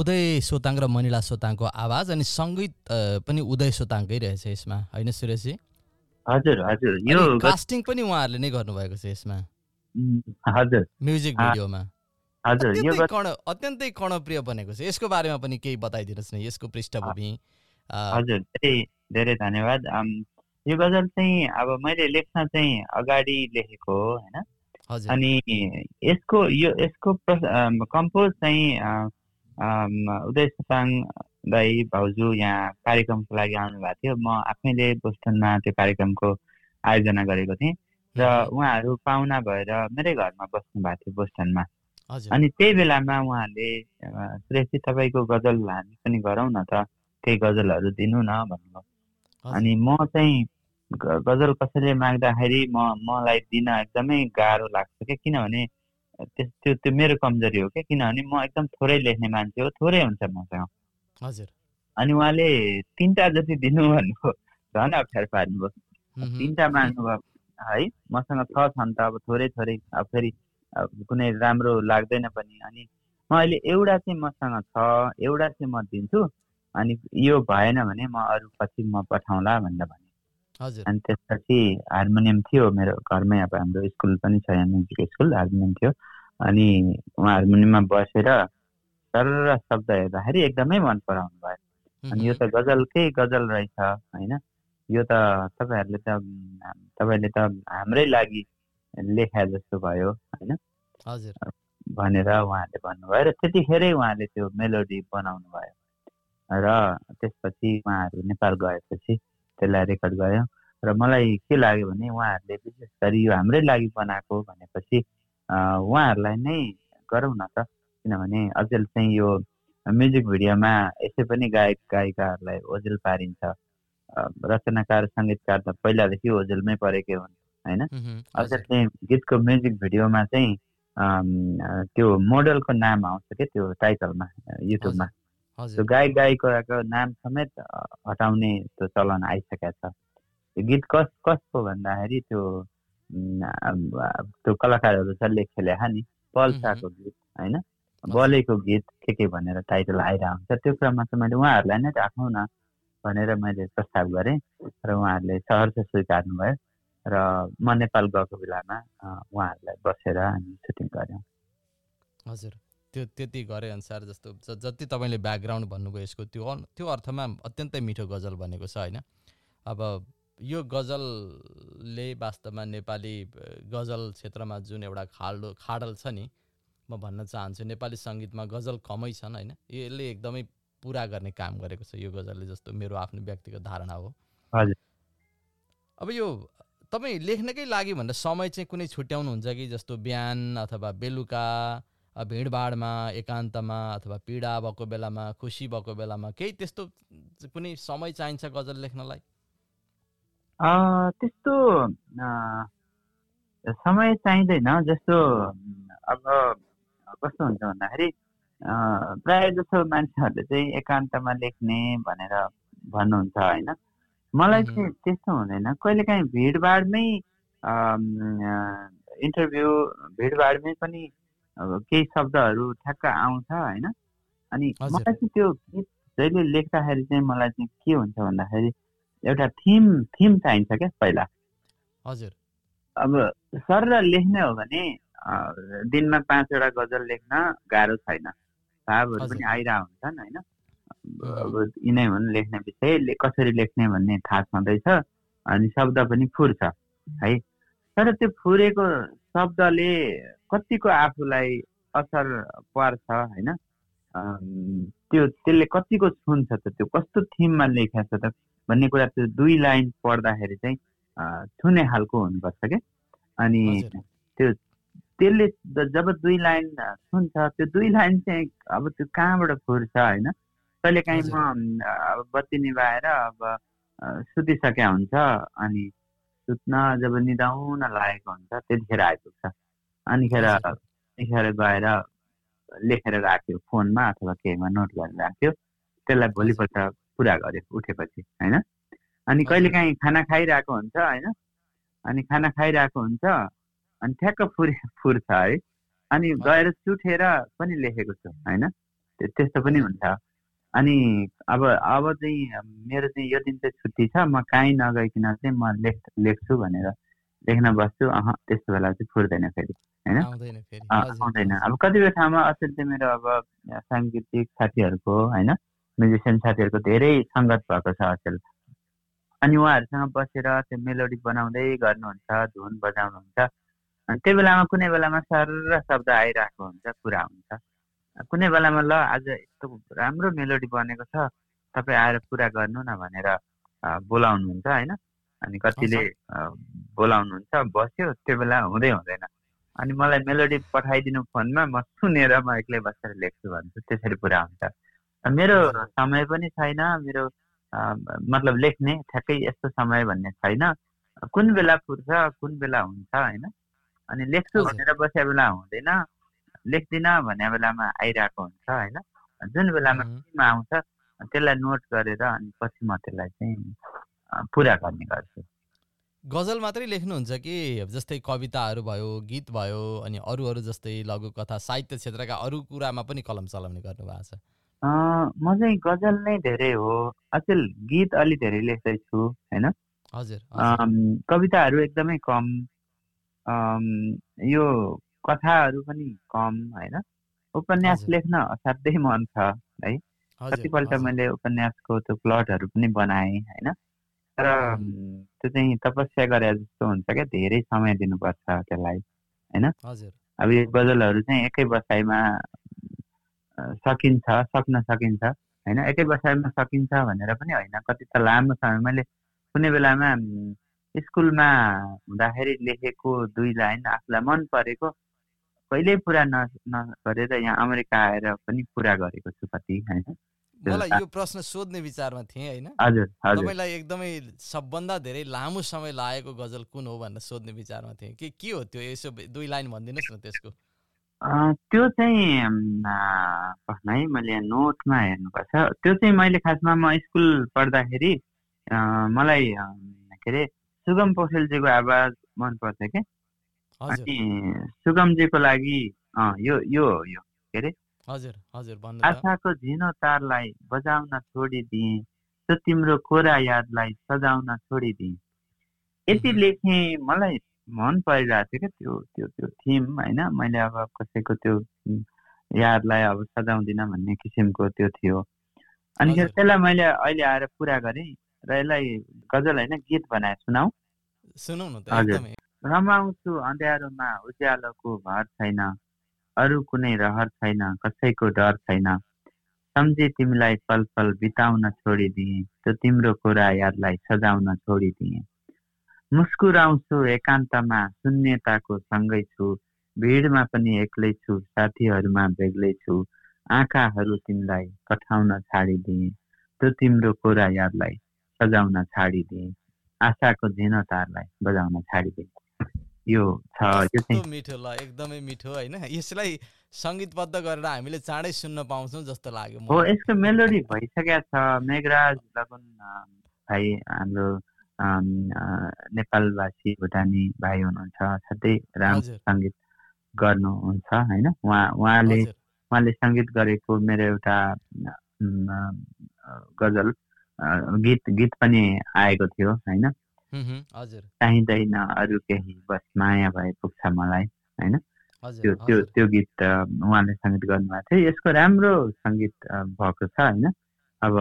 उदय सोताङ र मनिला सोताङको आवाज अनि सङ्गीत पनि उदय सोताङकै रहेछ यसमा। होइन सुरेशजी? हजुर हजुर। यो कास्टिङ पनि उहाँहरूले नै गर्नुभएको छ यसमा। हजुर। म्युजिक भिडियोमा। हजुर यो कर्ण अत्यन्तै कर्णप्रिय बनेको छ। यसको बारेमा पनि केही बताइदिनुहोस् न यसको पृष्ठभूमि। हजुर धेरै धेरै धन्यवाद। यो गजल चाहिँ अब मैले लेख्न चाहिँ अगाडि लेखेको हो होइन? अनि यसको यो यसको कम्पोज चाहिँ उदय दाई भाउजू यहाँ कार्यक्रमको लागि आउनुभएको थियो। म आफैले बोस्टनमा त्यो कार्यक्रमको आयोजना गरेको थिएँ र उहाँहरू पाहुना भएर मेरै घरमा बस्नु भएको थियो बोस्टनमा। अनि त्यही बेलामा उहाँहरूले सुरेशजी तपाईँको गजल हामी पनि गरौँ न त केही गजलहरू दिनु न भन्नुभयो। अनि म चाहिँ गजल कसैले माग्दाखेरि म मलाई दिन एकदमै गाह्रो लाग्छ क्या? किनभने त्यस त्यो त्यो मेरो कमजोरी हो क्या किनभने म एकदम थोरै लेख्ने मान्छे हो थोरै हुन्छ मसँग। हजुर। अनि उहाँले तिनवटा जति दिनु भन्नुभयो झन् अप्ठ्यारो पार्नुभयो। तिनवटा माग्नुभयो है मसँग छ छन् त अब थोरै थोरै अब फेरि अब कुनै राम्रो लाग्दैन पनि। अनि म अहिले एउटा चाहिँ मसँग छ एउटा चाहिँ म दिन्छु अनि यो भएन भने म अरू पछि म पठाउँला भनेर भने अनि त्यसपछि हार्मोनियम थियो मेरो घरमै अब हाम्रो स्कुल पनि छ यहाँ म्युजिक स्कुल हार्मोनियम थियो। अनि उहाँ हार्मोनियममा बसेर सरर शब्द हेर्दाखेरि एकदमै मन पराउनु भयो। अनि यो त गजलकै गजल रहेछ होइन? यो त तपाईँहरूले त तपाईँले त हाम्रै लागि लेखा जस्तो भयो होइन? भनेर उहाँहरूले भन्नुभयो र त्यतिखेरै उहाँले त्यो मेलोडी बनाउनु भयो। र त्यसपछि उहाँहरू नेपाल गएपछि त्यसलाई रेकर्ड गऱ्यो र मलाई के लाग्यो भने उहाँहरूले विशेष गरी यो हाम्रै लागि बनाएको भनेपछि उहाँहरूलाई नै गरौँ न त। किनभने अचेल चाहिँ यो म्युजिक भिडियोमा यसै पनि गायक गायिकाहरूलाई ओझेल पारिन्छ। रचनाकार सङ्गीतकार त पहिलादेखि ओझेलमै परेकै हुन् होइन? अझ चाहिँ गीतको म्युजिक भिडियोमा चाहिँ त्यो मोडलको नाम आउँछ क्या त्यो टाइटलमा युट्युबमा? त्यो गायक गायिकाको नाम समेत हटाउने त्यो चलन आइसकेको छ। त्यो गीत कस कसको भन्दाखेरि त्यो त्यो कलाकारहरू छ लेखेले नि पल्साको गीत होइन? बलेको गीत के के भनेर टाइटल आइरहेको हुन्छ त्यो क्रममा चाहिँ मैले उहाँहरूलाई नै राखौँ न भनेर मैले प्रस्ताव गरेँ र उहाँहरूले सहर्ष स्वीकार्नु भयो र म नेपाल गएको बेलामा उहाँहरूलाई बसेर हामी सुटिङ गऱ्यौँ। हजुर। त्यो त्यति गरे अनुसार जस्तो जति तपाईँले ब्याकग्राउन्ड भन्नुभयो यसको त्यो त्यो अर्थमा अत्यन्तै मिठो गजल भनेको छ होइन? अब यो गजलले वास्तवमा नेपाली गजल क्षेत्रमा जुन एउटा खाडो खाडल छ नि म भन्न चाहन्छु नेपाली सङ्गीतमा गजल कमै छन् होइन? यसले एकदमै पुरा गर्ने काम गरेको छ यो गजलले जस्तो मेरो आफ्नो व्यक्तिगत धारणा हो। हजुर। अब यो तपाईँ लेख्नकै लागि भनेर समय चाहिँ कुनै छुट्याउनुहुन्छ कि जस्तो बिहान अथवा बेलुका भिडभाडमा एकान्तमा अथवा पीडा भएको बेलामा खुसी भएको बेलामा केही त्यस्तो कुनै समय चाहिन्छ गजल लेख्नलाई? त्यस्तो समय चाहिँदैन। जस्तो अब कस्तो हुन्छ भन्दाखेरि प्रायः जसो मान्छेहरूले चाहिँ एकान्तमा लेख्ने भनेर भन्नुहुन्छ होइन। मलाई। चाहिँ त्यस्तो हुँदैन। कहिलेकाहीँ भिडभाडमै इन्टरभ्यू भिडभाडमै पनि केही शब्दहरू ठ्याक्क आउँछ होइन। अनि। मलाई चाहिँ त्यो गीत जहिले लेख्दाखेरि चाहिँ मलाई चाहिँ के हुन्छ भन्दाखेरि एउटा थिम थिम चाहिन्छ क्या पहिला। हजुर। अब सर लेख्ने हो भने दिनमा पाँचवटा गजल लेख्न गाह्रो छैन। भावहरू। पनि आइरहेको हुन्छन् होइन। अब यिनै हुन् लेख्ने विषय कसरी लेख्ने भन्ने थाहा छँदैछ अनि शब्द पनि फुर्छ है। तर त्यो फुरेको शब्दले कतिको आफूलाई असर पर्छ होइन? त्यो त्यसले कतिको छुन्छ त? त्यो कस्तो थिममा लेखेको छ त? भन्ने कुरा त्यो दुई लाइन पढ्दाखेरि चाहिँ छुने खालको हुनुपर्छ क्या अनि। त्यो त्यसले जब दुई लाइन छुन्छ त्यो दुई लाइन चाहिँ अब त्यो कहाँबाट फुर्छ होइन? कहिलेकाहीँ म अब बत्ती निभाएर अब सुतिसकेका हुन्छ अनि सुत्न जब निदाउन लागेको हुन्छ त्यतिखेर आइपुग्छ। अनिखेर। त्यतिखेर गएर लेखेर राख्यो फोनमा अथवा केहीमा नोट गरेर राख्यो त्यसलाई भोलिपल्ट पुरा गर्यो उठेपछि होइन अनि हजुर। कहिलेकाहीँ खाना खाइरहेको हुन्छ होइन अनि खाना खाइरहेको हुन्छ अनि ठ्याक्क फुरे फुर्छ है अनि। गएर सुठेर पनि लेखेको छु होइन त्यो त्यस्तो पनि हुन्छ अनि अब अब चाहिँ मेरो चाहिँ यो दिन चाहिँ छुट्टी छ म कहीँ नगइकन चाहिँ म लेख लेख्छु भनेर लेख्न बस्छु अह त्यस्तो बेला चाहिँ फुर्दैन फेरि होइन? आउँदैन। अब कतिपय ठाउँमा अचेल मेरो अब साङ्गीतिक साथीहरूको होइन? म्युजिसियन साथीहरूको धेरै सङ्गत भएको छ अचेल। अनि उहाँहरूसँग बसेर त्यो मेलोडी बनाउँदै गर्नुहुन्छ धुन बजाउनुहुन्छ। अनि त्यो बेलामा कुनै बेलामा सर शब्द आइरहेको हुन्छ कुरा हुन्छ। कुनै बेलामा ल आज यस्तो राम्रो मेलोडी बनेको छ तपाईँ आएर पुरा गर्नु न भनेर बोलाउनुहुन्छ होइन? अनि कतिले बोलाउनुहुन्छ बस्यो त्यो बेला हुँदै हुँदैन। अनि मलाई मेलोडी पठाइदिनु फोनमा म सुनेर म एक्लै बसेर लेख्छु भन्छु। त्यसरी पुरा हुन्छ। मेरो समय पनि छैन। मेरो मतलब लेख्ने ठ्याक्कै यस्तो समय भन्ने छैन। कुन बेला पुग्छ कुन बेला हुन्छ होइन? अनि लेख्छु। भनेर बसेको बेला हुँदैन। लेख्दिनँ भन्ने बेलामा आइरहेको हुन्छ होइन? जुन बेलामा आउँछ त्यसलाई नोट गरेर अनि पछि म त्यसलाई चाहिँ पुरा गर्ने गर्छु। गजल मात्रै लेख्नुहुन्छ कि? जस्तै कविताहरू भयो गीत भयो अनि अरू अरू जस्तै लघुकथा साहित्य क्षेत्रका अरू कुरामा पनि कलम चलाउने गर्नुभएको छ। म चाहिँ गजल नै धेरै हो। अचेल गीत अलि धेरै लेख्दैछु होइन? हजुर कविताहरू एकदमै कम यो कथाहरू पनि कम होइन? उपन्यास। लेख्न असाध्यै मन छ है? कतिपल्ट। मैले उपन्यासको त्यो प्लटहरू पनि बनाएँ होइन? तर त्यो चाहिँ तपस्या गरे जस्तो हुन्छ क्या धेरै समय दिनुपर्छ त्यसलाई हजुर अब यो गजलहरू चाहिँ एकै बसाइमा सकिन्छ सक्न सकिन्छ होइन एकै बसाइमा सकिन्छ भनेर पनि होइन कति त लामो समय मैले कुनै बेलामा स्कुलमा हुँदाखेरि लेखेको दुई लाइन आफूलाई मन परेको कहिल्यै पुरा न नगरेर यहाँ अमेरिका आएर पनि पुरा गरेको छु कति होइन मलाई यो प्रश्न सोध्ने विचारमा थिएँ होइन? तपाईँलाई एकदमै सबभन्दा धेरै लामो समय लागेको गजल कुन हो भनेर सोध्ने विचारमा थिएँ। के के हो त्यो? यसो दुई लाइन भनिदिनुहोस् न त्यसको। त्यो चाहिँ आ, है मैले नोटमा हेर्नुपर्छ। त्यो चाहिँ मैले खासमा म स्कुल पढ्दाखेरि मलाई के अरे सुगम पौडेलजीको आवाज मन पर्थ्यो क्या अनि सुगमजीको लागि यो यो यो के अरे हजुर आशाको झिनो तारलाई बजाउन छोडिदिएँ त्यो तिम्रो कोरा यादलाई सजाउन छोडिदिएँ। यति। लेखेँ मलाई मन परिरहेको थियो क्या त्यो त्यो त्यो थिम होइन? मैले अब कसैको त्यो यादलाई अब सजाउँदिनँ भन्ने किसिमको त्यो थियो। अनि। त्यसलाई मैले अहिले आएर पुरा गरेँ र यसलाई गजल होइन गीत बनाएर सुनाऊ। सुनौ न हजुर। रमाउँछु अँध्यारोमा उज्यालोको भर छैन। अरू कुनै रहर छैन कसैको डर छैन। सम्झे तिमीलाई पल पल बिताउन छोडिदिएँ त्यो तिम्रो कुरा यादलाई सजाउन छोडिदिएँ। मुस्कुराउँछु एकान्तमा शून्यताको सँगै छु भिडमा पनि एक्लै छु साथीहरूमा बेग्लै छु आँखाहरू तिमीलाई पठाउन छाडिदिएँ त्यो तिम्रो कुरा यादलाई सजाउन छाडिदिएँ आशाको झिनो तारलाई बजाउन छाडिदिएँ। यो कस्तो मिठो ल एकदमै मिठो होइन। यसलाई सङ्गीतबद्ध गरेर हामीले चाँडै सुन्न पाउँछौँ जस्तो लाग्यो हो यसको मेलोडी भइसकेको छ। मेघराज लगन भाइ हाम्रो नेपालवासी भुटानी भाइ हुनुहुन्छ। राम्रो हजुर। सङ्गीत गर्नुहुन्छ होइन? उहाँ उहाँले उहाँले सङ्गीत गरेको मेरो एउटा गजल गीत गीत पनि आएको थियो होइन? हजुर। चाहिँदैन अरू केही बस माया भए पुग्छ मलाई होइन? त्यो त्यो त्यो गीत उहाँले सङ्गीत गर्नुभएको थियो। यसको राम्रो सङ्गीत भएको छ होइन? अब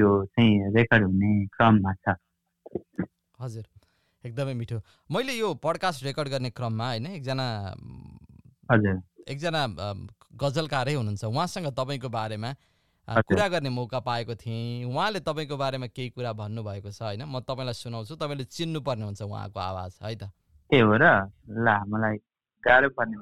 यो चाहिँ रेकर्ड हुने क्रममा छ। हजुर एकदमै मिठो। मैले यो पडकास्ट रेकर्ड गर्ने क्रममा होइन एकजना हजुर। एकजना गजलकारै हुनुहुन्छ। उहाँसँग तपाईँको बारेमा। कुरा गर्ने मौका पाएको थिएँ। उहाँले तपाईँको बारेमा केही कुरा भन्नुभएको छ होइन? म तपाईँलाई सुनाउँछु। तपाईँले चिन्नुपर्ने हुन्छ उहाँको आवाज है त? के हो र? ल मलाई गाह्रो पर्ने।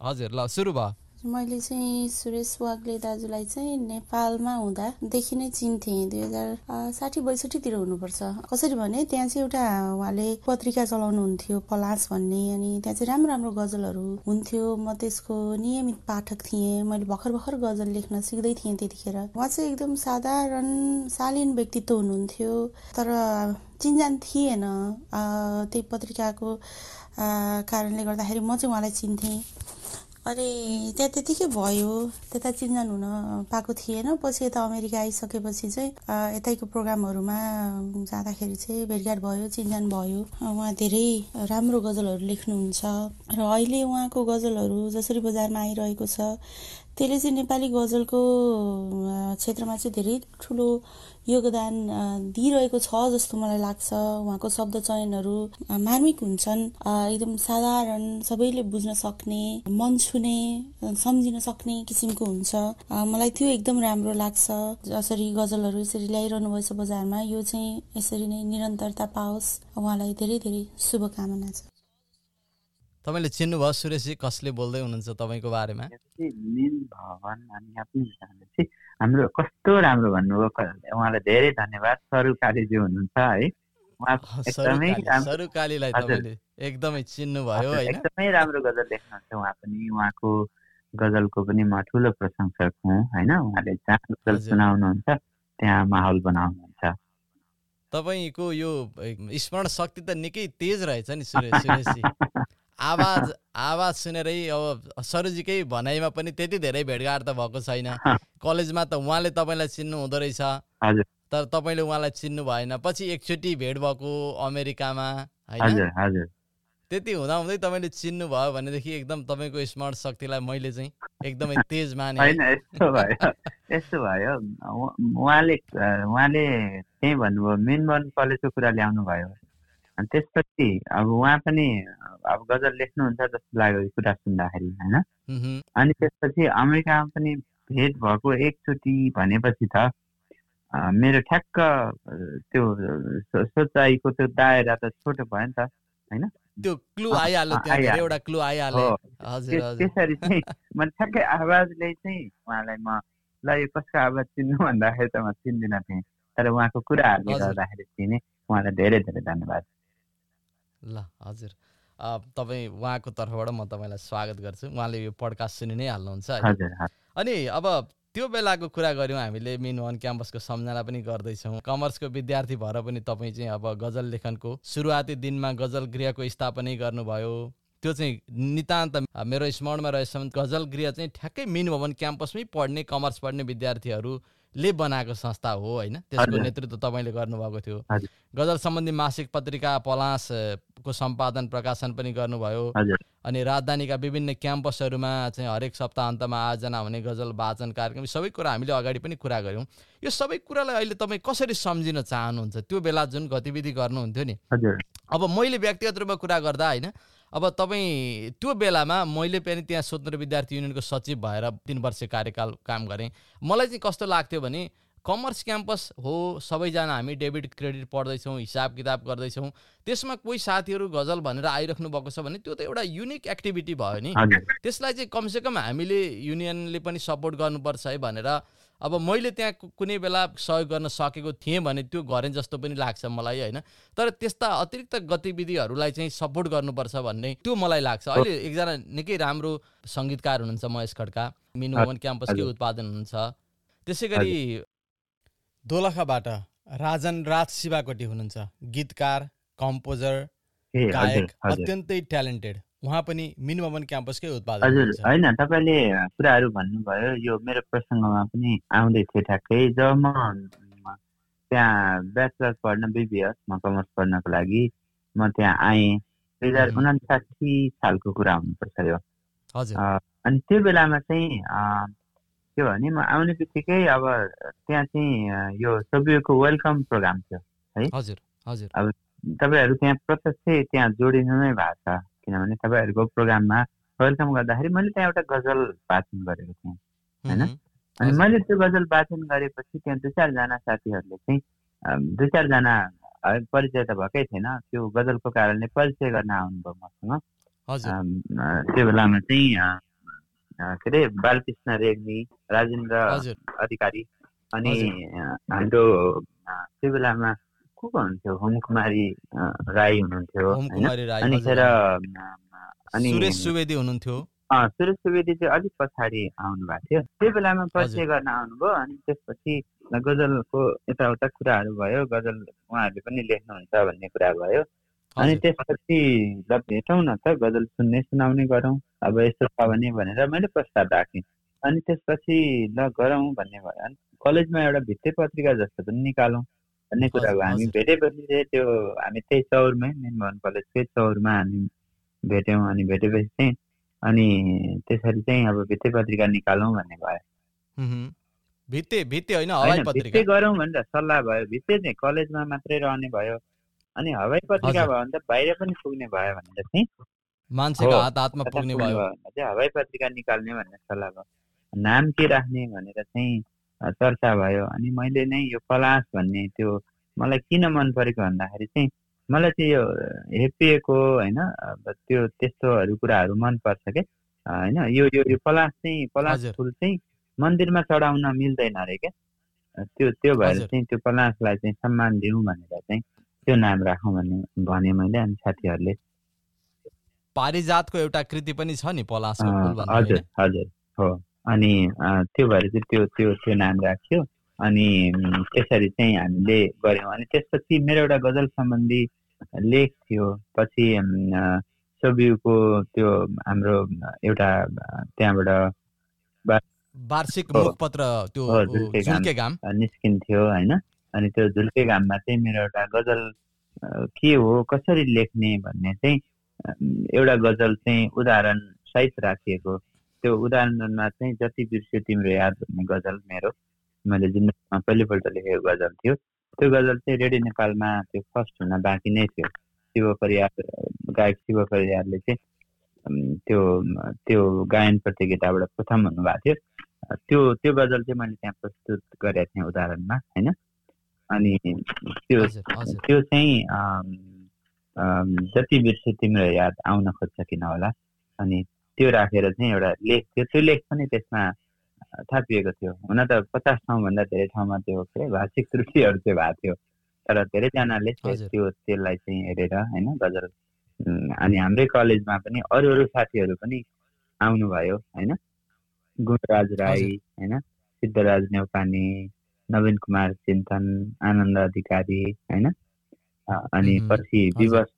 हजुर ल सुरु भयो। मैले चाहिँ सुरेश वाग्ले दाजुलाई चाहिँ नेपालमा हुँदादेखि नै चिन्थेँ। दुई हजार साठी बैसठीतिर हुनुपर्छ। कसरी भने त्यहाँ चाहिँ एउटा उहाँले पत्रिका चलाउनुहुन्थ्यो पलास भन्ने अनि त्यहाँ चाहिँ राम्रो राम्रो गजलहरू हुन्थ्यो। म त्यसको नियमित पाठक थिएँ। मैले भर्खर भर्खर गजल लेख्न सिक्दै थिएँ त्यतिखेर। उहाँ चाहिँ एकदम साधारण शालीन व्यक्तित्व हुनुहुन्थ्यो। तर चिन्जान थिएन। त्यही पत्रिकाको कारणले गर्दाखेरि म चाहिँ उहाँलाई चिन्थेँ। अनि त्यहाँ त्यतिकै भयो। त्यता चिन्जान हुन पाएको थिएन। पछि यता अमेरिका आइसकेपछि चाहिँ यतैको प्रोग्रामहरूमा जाँदाखेरि चाहिँ भेटघाट भयो चिन्जान भयो। उहाँ धेरै राम्रो गजलहरू लेख्नुहुन्छ। र अहिले उहाँको गजलहरू जसरी बजारमा आइरहेको छ त्यसले चाहिँ नेपाली गजलको क्षेत्रमा चाहिँ धेरै ठुलो योगदान दिइरहेको छ जस्तो मलाई लाग्छ। उहाँको शब्द चयनहरू मार्मिक हुन्छन्। एकदम साधारण सबैले बुझ्न सक्ने मन छुने सम्झिन सक्ने किसिमको हुन्छ। मलाई त्यो एकदम राम्रो लाग्छ। जसरी गजलहरू यसरी ल्याइरहनु भएछ बजारमा यो चाहिँ यसरी नै निरन्तरता पाओस्। उहाँलाई धेरै धेरै शुभकामना छ। तपाईँले चिन्नुभयो सुरेशजी कसले बोल्दै हुनुहुन्छ तपाईँको बारेमा? हाम्रो कस्तो राम्रो भन्नुभयो उहाँलाई धेरै धन्यवाद। सरू कालीज्यू हुनुहुन्छ है। उहाँ एकदमै एकदमै चिन्नुभयो एकदमै राम्रो गजल लेख्नुहुन्छ उहाँ पनि। उहाँको गजलको पनि म ठुलो प्रशंसक हुँ होइन? उहाँले जहाँ गजल। सुनाउनुहुन्छ त्यहाँ माहौल बनाउनुहुन्छ। तपाईँको यो स्मरण शक्ति त निकै तेज रहेछ नि सुरेश सुरेशजी। आवाज आवाज सुनेरै अब सरुजीकै भनाइमा पनि त्यति धेरै भेटघाट त भएको छैन। कलेजमा त उहाँले तपाईँलाई चिन्नु हुँदो रहेछ। तर तपाईँले उहाँलाई चिन्नु भएन। पछि एकचोटि भेट भएको अमेरिकामा होइन? त्यति हुँदाहुँदै तपाईँले चिन्नु भयो भनेदेखि एकदम तपाईँको स्मरण शक्तिलाई मैले चाहिँ एकदमै तेज माने। होइन यस्तो भयो। यस्तो भयो। उहाँले उहाँले त्यही भन्नुभयो मेनबर्न कलेजको कुरा ल्याउनु भयो अनि त्यसपछि अब उहाँ पनि अब गजल लेख्नुहुन्छ जस्तो लाग्यो कुरा सुन्दाखेरि होइन? अनि त्यसपछि अमेरिकामा पनि भेट भएको एकचोटि भनेपछि त मेरो ठ्याक्क त्यो सोचाइको त्यो दायरा त छोटो भयो नि त होइन? त्यो क्लु आइहाल्यो। धेरैवटा क्लु आइहाल्यो। त्यसरी चाहिँ मैले ठ्याक्कै आवाजले चाहिँ उहाँलाई म ल यो कसको आवाज चिन्नु? भन्दाखेरि त म चिन्दिनँ थिएँ तर उहाँको कुराहरूले। गर्दाखेरि चिने उहाँलाई धेरै धेरै धन्यवाद। ल हजुर। तपाईँ उहाँको तर्फबाट म तपाईँलाई स्वागत गर्छु। उहाँले यो पडकास्ट सुनि नै हाल्नुहुन्छ अनि अब त्यो बेलाको कुरा गऱ्यौँ हामीले मिन वान क्याम्पसको सम्झना पनि गर्दैछौँ। कमर्सको विद्यार्थी भएर पनि तपाईँ चाहिँ अब गजल लेखनको सुरुवाती दिनमा गजल गृहको स्थापनै गर्नुभयो। त्यो चाहिँ नितान्त मेरो स्मरणमा रहेसम्म गजल गृह चाहिँ ठ्याक्कै मिन भवन क्याम्पसमै पढ्ने कमर्स पढ्ने विद्यार्थीहरूले बनाएको संस्था हो होइन? त्यसको। नेतृत्व तपाईँले गर्नुभएको थियो। गजल सम्बन्धी मासिक पत्रिका पलास अ, को सम्पादन प्रकाशन पनि गर्नुभयो। अनि राजधानीका विभिन्न क्याम्पसहरूमा चाहिँ हरेक सप्ताहन्तमा आयोजना हुने गजल वाचन कार्यक्रम सबै कुरा हामीले अगाडि पनि कुरा गऱ्यौँ। यो सबै कुरालाई अहिले तपाईँ कसरी सम्झिन चाहनुहुन्छ? त्यो बेला जुन गतिविधि गर्नुहुन्थ्यो नि। अब मैले व्यक्तिगत रूपमा कुरा गर्दा होइन अब तपाईँ त्यो बेलामा मैले पनि त्यहाँ स्वतन्त्र विद्यार्थी युनियनको सचिव भएर तिन वर्ष कार्यकाल काम गरेँ। मलाई चाहिँ कस्तो लाग्थ्यो भने कमर्स क्याम्पस हो सबैजना हामी डेबिट क्रेडिट पढ्दैछौँ हिसाब किताब गर्दैछौँ। त्यसमा कोही साथीहरू गजल भनेर आइराख्नु भएको छ भने त्यो त एउटा युनिक एक्टिभिटी भयो नि। त्यसलाई चाहिँ कमसेकम हामीले युनियनले पनि सपोर्ट गर्नुपर्छ है भनेर अब मैले त्यहाँ कुनै बेला सहयोग गर्न सकेको थिएँ भने त्यो गरेँ जस्तो पनि लाग्छ मलाई होइन? तर त्यस्ता अतिरिक्त गतिविधिहरूलाई चाहिँ सपोर्ट गर्नुपर्छ भन्ने त्यो मलाई लाग्छ। अहिले एकजना निकै राम्रो सङ्गीतकार हुनुहुन्छ महेश खड्का। मिनु भवन क्याम्पसकै। उत्पादन हुनुहुन्छ। त्यसै गरी दोलखाबाट राजन राज शिवाकोटी हुनुहुन्छ। गीतकार कम्पोजर गायक अत्यन्तै ट्यालेन्टेड। उहाँ पनि मिनु भवन क्याम्पसकै उत्पादन होइन तपाईँले कुराहरू भन्नुभयो यो मेरो प्रसङ्गमा पनि आउँदै थियो ठ्याक्कै। जब म त्यहाँ ब्याचलर पढ्न बिबिएस म कमर्स पढ्नको लागि म त्यहाँ आएँ। दुई हजार। उनासाठी सालको कुरा हुनुपर्छ यो। अनि त्यो बेलामा चाहिँ के भने म आउने बित्तिकै अब त्यहाँ चाहिँ यो सोभियोको वेलकम प्रोग्राम थियो हजुर हजुर। तपाईँहरू त्यहाँ प्रत्यक्ष त्यहाँ जोडिनु नै भएको छ। किनभने तपाईँहरूको प्रोग्राममा वेलकम गर्दाखेरि मैले त्यहाँ एउटा गजल वाचन गरेको थिएँ होइन? अनि। मैले त्यो गजल वाचन गरेपछि त्यहाँ दुई चारजना साथीहरूले चाहिँ दुई चारजना परिचय त भएकै थिएन। त्यो गजलको कारणले परिचय गर्न आउनुभयो मसँग। त्यो बेलामा चाहिँ के अरे बालकृष्ण रेग्मी राजेन्द्र अधिकारी अनि हाम्रो त्यो बेलामा को हुनुहुन्थ्यो होम कुमारी अ, राई हुनुहुन्थ्यो अनिखेर अनि सुरेश सुवेदी हुनुहुन्थ्यो सुरेश सुवेदी चाहिँ अलिक पछाडि आउनु भएको थियो त्यो बेलामा परिचय गर्न आउनुभयो अनि त्यसपछि गजलको यताउता कुराहरू भयो गजल उहाँहरूले पनि लेख्नुहुन्छ भन्ने कुरा भयो अनि त्यसपछि ल भेटौँ न त गजल सुन्ने सुनाउने गरौँ अब यस्तो छ भने भनेर मैले प्रस्ताव राखेँ अनि त्यसपछि ल गरौँ भन्ने भयो अनि कलेजमा एउटा भित्ते पत्रिका जस्तो पनि निकालौँ भन्ने कुरा हजुर, हो हामी। भेटेपछि चाहिँ त्यो हामी त्यही चौरमै मेन भवन कलेजकै चौरमा हामी भेट्यौँ अनि भेटेपछि चाहिँ अनि त्यसरी चाहिँ अब भित्ते पत्रिका निकालौँ भन्ने भयो। भित्ते भित्ते होइन भित्ते गरौँ भनेर सल्लाह भयो भित्ते चाहिँ कलेजमा मात्रै रहने भयो अनि हवाई पत्रिका। भयो भने त बाहिर पनि पुग्ने भयो भनेर चाहिँ मान्छेको हात हातमा पुग्ने भयो हवाई पत्रिका निकाल्ने भन्ने सल्लाह भयो नाम के राख्ने भनेर चाहिँ चर्चा भयो अनि मैले नै यो पलास भन्ने त्यो मलाई किन मन परेको भन्दाखेरि चाहिँ मलाई चाहिँ यो हेपिएको होइन त्यो त्यस्तोहरू कुराहरू मनपर्छ के अ, होइन यो यो यो पलास चाहिँ पलास। फुल चाहिँ मन्दिरमा चढाउन मिल्दैन अरे क्या त्यो त्यो भएर। चाहिँ त्यो पलासलाई चाहिँ सम्मान दिउँ भनेर चाहिँ त्यो नाम राखौँ भन्ने भने मैले अनि साथीहरूले पारिजातको एउटा कृति पनि छ नि पलासको फुल हजुर? हजुर हो अनि त्यो भएर चाहिँ त्यो त्यो त्यो नाम राख्यो। अनि त्यसरी चाहिँ हामीले गऱ्यौँ। अनि त्यसपछि मेरो एउटा गजल सम्बन्धी लेख थियो। पछि सबिउको त्यो हाम्रो एउटा त्यहाँबाट वार्षिक। मुखपत्र त्यो निस्किन्थ्यो होइन। अनि त्यो झुल्के घाममा चाहिँ मेरो एउटा गजल के हो कसरी लेख्ने भन्ने चाहिँ एउटा गजल चाहिँ उदाहरण सहित राखिएको। त्यो उदाहरणमा चाहिँ जति बिर्स्यो तिम्रो याद भन्ने गजल मेरो। मैले जिन्दगीमा पहिलोपल्ट लेखेको गजल थियो। त्यो गजल चाहिँ रेडियो नेपालमा त्यो फर्स्ट हुन बाँकी नै थियो। शिव परियार गायक शिव परियारले चाहिँ त्यो त्यो गायन प्रतियोगिताबाट प्रथम हुनुभएको थियो। त्यो त्यो गजल चाहिँ मैले त्यहाँ प्रस्तुत गरेको थिएँ उदाहरणमा होइन? अनि त्यो त्यो चाहिँ जति बिर्से तिम्रो याद आउन खोज्छ किन होला? अनि त्यो राखेर चाहिँ एउटा लेख थियो। त्यो लेख पनि त्यसमा थापिएको थियो। हुन त पचास ठाउँभन्दा धेरै ठाउँमा त्यो के अरे भाषिक त्रुटिहरू चाहिँ भएको थियो। तर धेरैजनाले त्यो त्यसलाई चाहिँ हेरेर होइन गजल अनि हाम्रै कलेजमा पनि अरू अरू साथीहरू पनि आउनुभयो होइन? गुणराज राई होइन? सिद्धराज नेउपाने नवीन कुमार चिन्तन आनन्द अधिकारी होइन? अनि पछि। विवश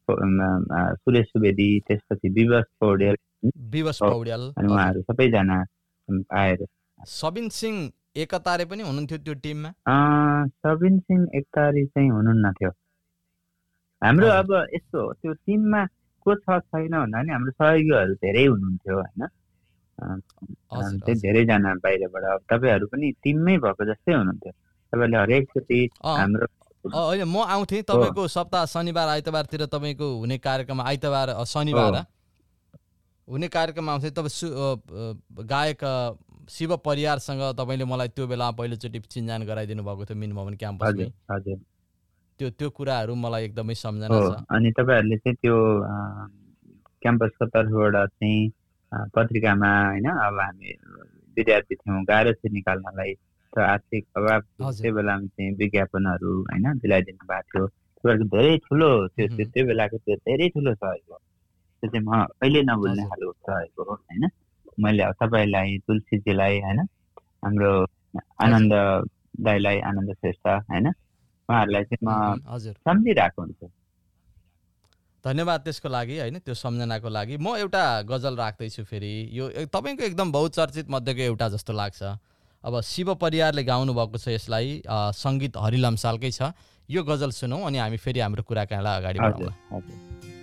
सुरेश सुवेदी त्यसपछि विवश पौडेल विवश पौड्याल अनि। उहाँहरू सबैजना आएर सबिन सिंह एकतारे पनि हुनुहुन्थ्यो त्यो टिममा सबिन सिंह एकतारी चाहिँ हुनुहुन्न थियो हाम्रो अब। यस्तो त्यो टिममा को छ छैन भन्दा पनि हाम्रो सहयोगीहरू धेरै हुनुहुन्थ्यो होइन। धेरैजना बाहिरबाट अब तपाईँहरू पनि टिममै भएको जस्तै हुनुहुन्थ्यो तपाईँहरूले हरेकचोटि हाम्रो होइन म आउँथेँ तपाईँको सप्ताह शनिबार आइतबारतिर तपाईँको हुने कार्यक्रम आइतबार शनिबार। हुने कार्यक्रम आउँथेँ तपाईँ गायक शिव परियारसँग तपाईँले मलाई त्यो बेला पहिलोचोटि चिन्जान गराइदिनु भएको थियो मिन भवन क्याम्पसमै। हजुर हजुर। त्यो त्यो कुराहरू मलाई एकदमै सम्झना छ। अनि तपाईँहरूले चाहिँ त्यो क्याम्पसको तर्फबाट चाहिँ पत्रिकामा होइन अब हामी विद्यार्थी थियौँ गाह्रो थियो निकाल्नलाई। त आर्थिक अभाव। त्यो बेलामा चाहिँ विज्ञापनहरू होइन दिलाइदिनु भएको थियो। तपाईँहरूको धेरै ठुलो त्यो त्यो बेलाको त्यो धेरै ठुलो सहयोग त्यो चाहिँ म कहिले नभुल्ने। खालको हो होइन? मैले अब तपाईँलाई तुलसीजीलाई होइन? हाम्रो आनन्द दाईलाई आनन्द श्रेष्ठ होइन? उहाँहरूलाई चाहिँ म सम्झिरहेको हुन्छु। धन्यवाद त्यसको लागि होइन? त्यो सम्झनाको लागि। म एउटा गजल राख्दैछु फेरि। यो तपाईँको एकदम बहुचर्चित मध्येको एउटा जस्तो लाग्छ। अब शिव परियारले गाउनु भएको छ यसलाई सङ्गीत हरि लम्सालकै छ। यो गजल सुनौँ अनि हामी फेरि हाम्रो कुराकानीलाई अगाडि बढाउँला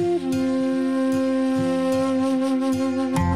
Thank you.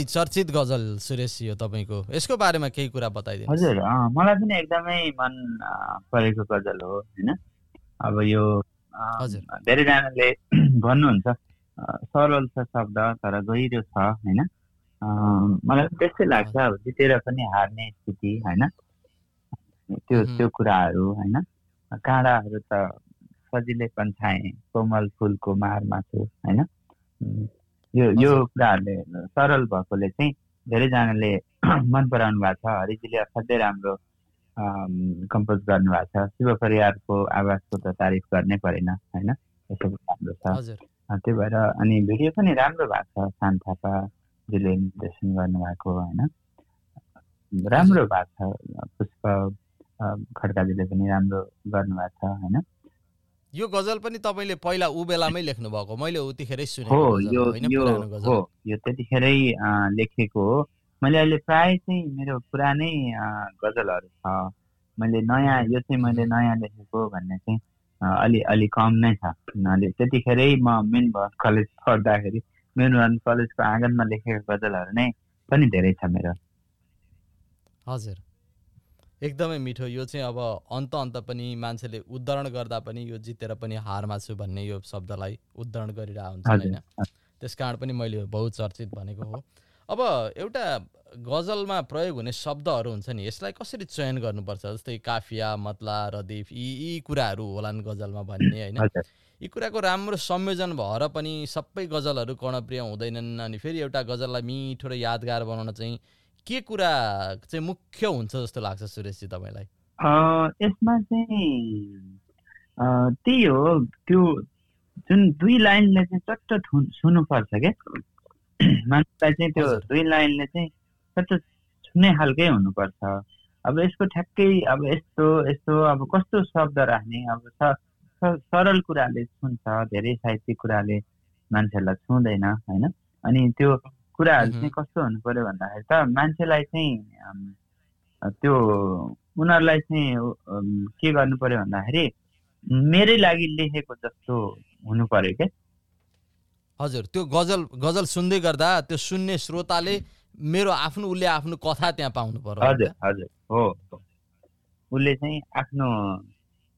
एकदमै चर्चित गजल सुरेश यो तपाईँको। यसको बारेमा केही कुरा बताइदिनु हजुर मलाई पनि एकदमै मन परेको गजल हो होइन? अब यो। धेरैजनाले भन्नुहुन्छ सरल छ शब्द तर गहिरो छ होइन? मलाई त्यस्तै लाग्छ अब जितेर पनि हार्ने स्थिति होइन? त्यो। त्यो कुराहरू होइन? काँडाहरू त सजिलै पन्छाए कोमल फुलको मारमा छु होइन? यो यो। कुराहरूले सरल भएकोले चाहिँ धेरैजनाले मन पराउनु भएको छ। हरिजीले असाध्यै राम्रो कम्पोज गर्नुभएको छ। शिव परिवारको आवाजको त तारिफ गर्नै परेन होइन? यसो राम्रो छ। त्यही भएर अनि भिडियो पनि राम्रो भएको छ शान थापाजीले निर्देशन गर्नुभएको होइन? राम्रो भएको छ। पुष्प खड्काजीले पनि राम्रो गर्नुभएको छ होइन? यो गजल पनि तपाईँले पहिला ऊ बेलामै लेख्नु भएको मैले उतिखेरै सुनेको हो यो यो हो यो त्यतिखेरै लेखेको हो। मैले अहिले प्राय चाहिँ मेरो पुरानै गजलहरू छ। मैले नयाँ यो चाहिँ मैले नयाँ लेखेको भन्ने चाहिँ अलि अलि कम नै छ। अलि त्यतिखेरै म मेन भयो कलेज पढ्दाखेरि मेन कलेजको आँगनमा लेखेको गजलहरू नै पनि धेरै छ मेरो। हजुर। एकदमै मिठो। यो चाहिँ अब अन्त अन्त पनि मान्छेले उद्धरण गर्दा पनि यो जितेर पनि हारमा छु भन्ने यो शब्दलाई उद्धरण गरिरहेको हुन्छ होइन? त्यस कारण पनि मैले बहुचर्चित भनेको हो। अब एउटा गजलमा प्रयोग हुने शब्दहरू हुन्छ नि यसलाई कसरी चयन गर्नुपर्छ? जस्तै काफिया मतला रदिफ यी यी कुराहरू होलान् गजलमा भन्ने होइन? यी कुराको राम्रो संयोजन भएर पनि सबै गजलहरू कर्णप्रिय हुँदैनन् अनि फेरि एउटा गजललाई मिठो र यादगार बनाउन चाहिँ के कुरा चाहिँ मुख्य हुन्छ जस्तो लाग्छ सुरेशजी तपाईँलाई? यसमा चाहिँ त्यही हो त्यो जुन दुई लाइनले चाहिँ चट्ट छुनुपर्छ क्या। मान्छेलाई चाहिँ त्यो। दुई लाइनले चाहिँ चट्ट छुने खालकै हुनुपर्छ। अब यसको ठ्याक्कै अब यस्तो यस्तो अब कस्तो शब्द राख्ने अब सरल कुराले छुन्छ धेरै साहित्यिक कुराले मान्छेहरूलाई छुँदैन होइन? अनि त्यो कुराहरू चाहिँ। कस्तो हुनु पर्यो भन्दाखेरि त मान्छेलाई चाहिँ त्यो उनीहरूलाई चाहिँ के गर्नु पर्यो भन्दाखेरि मेरै लागि लेखेको जस्तो हुनु पर्यो क्या हजुर त्यो गजल गजल सुन्दै गर्दा त्यो सुन्ने श्रोताले मेरो आफ्नो उसले आफ्नो कथा त्यहाँ पाउनु पर्यो हजुर? हजुर हो। उसले चाहिँ आफ्नो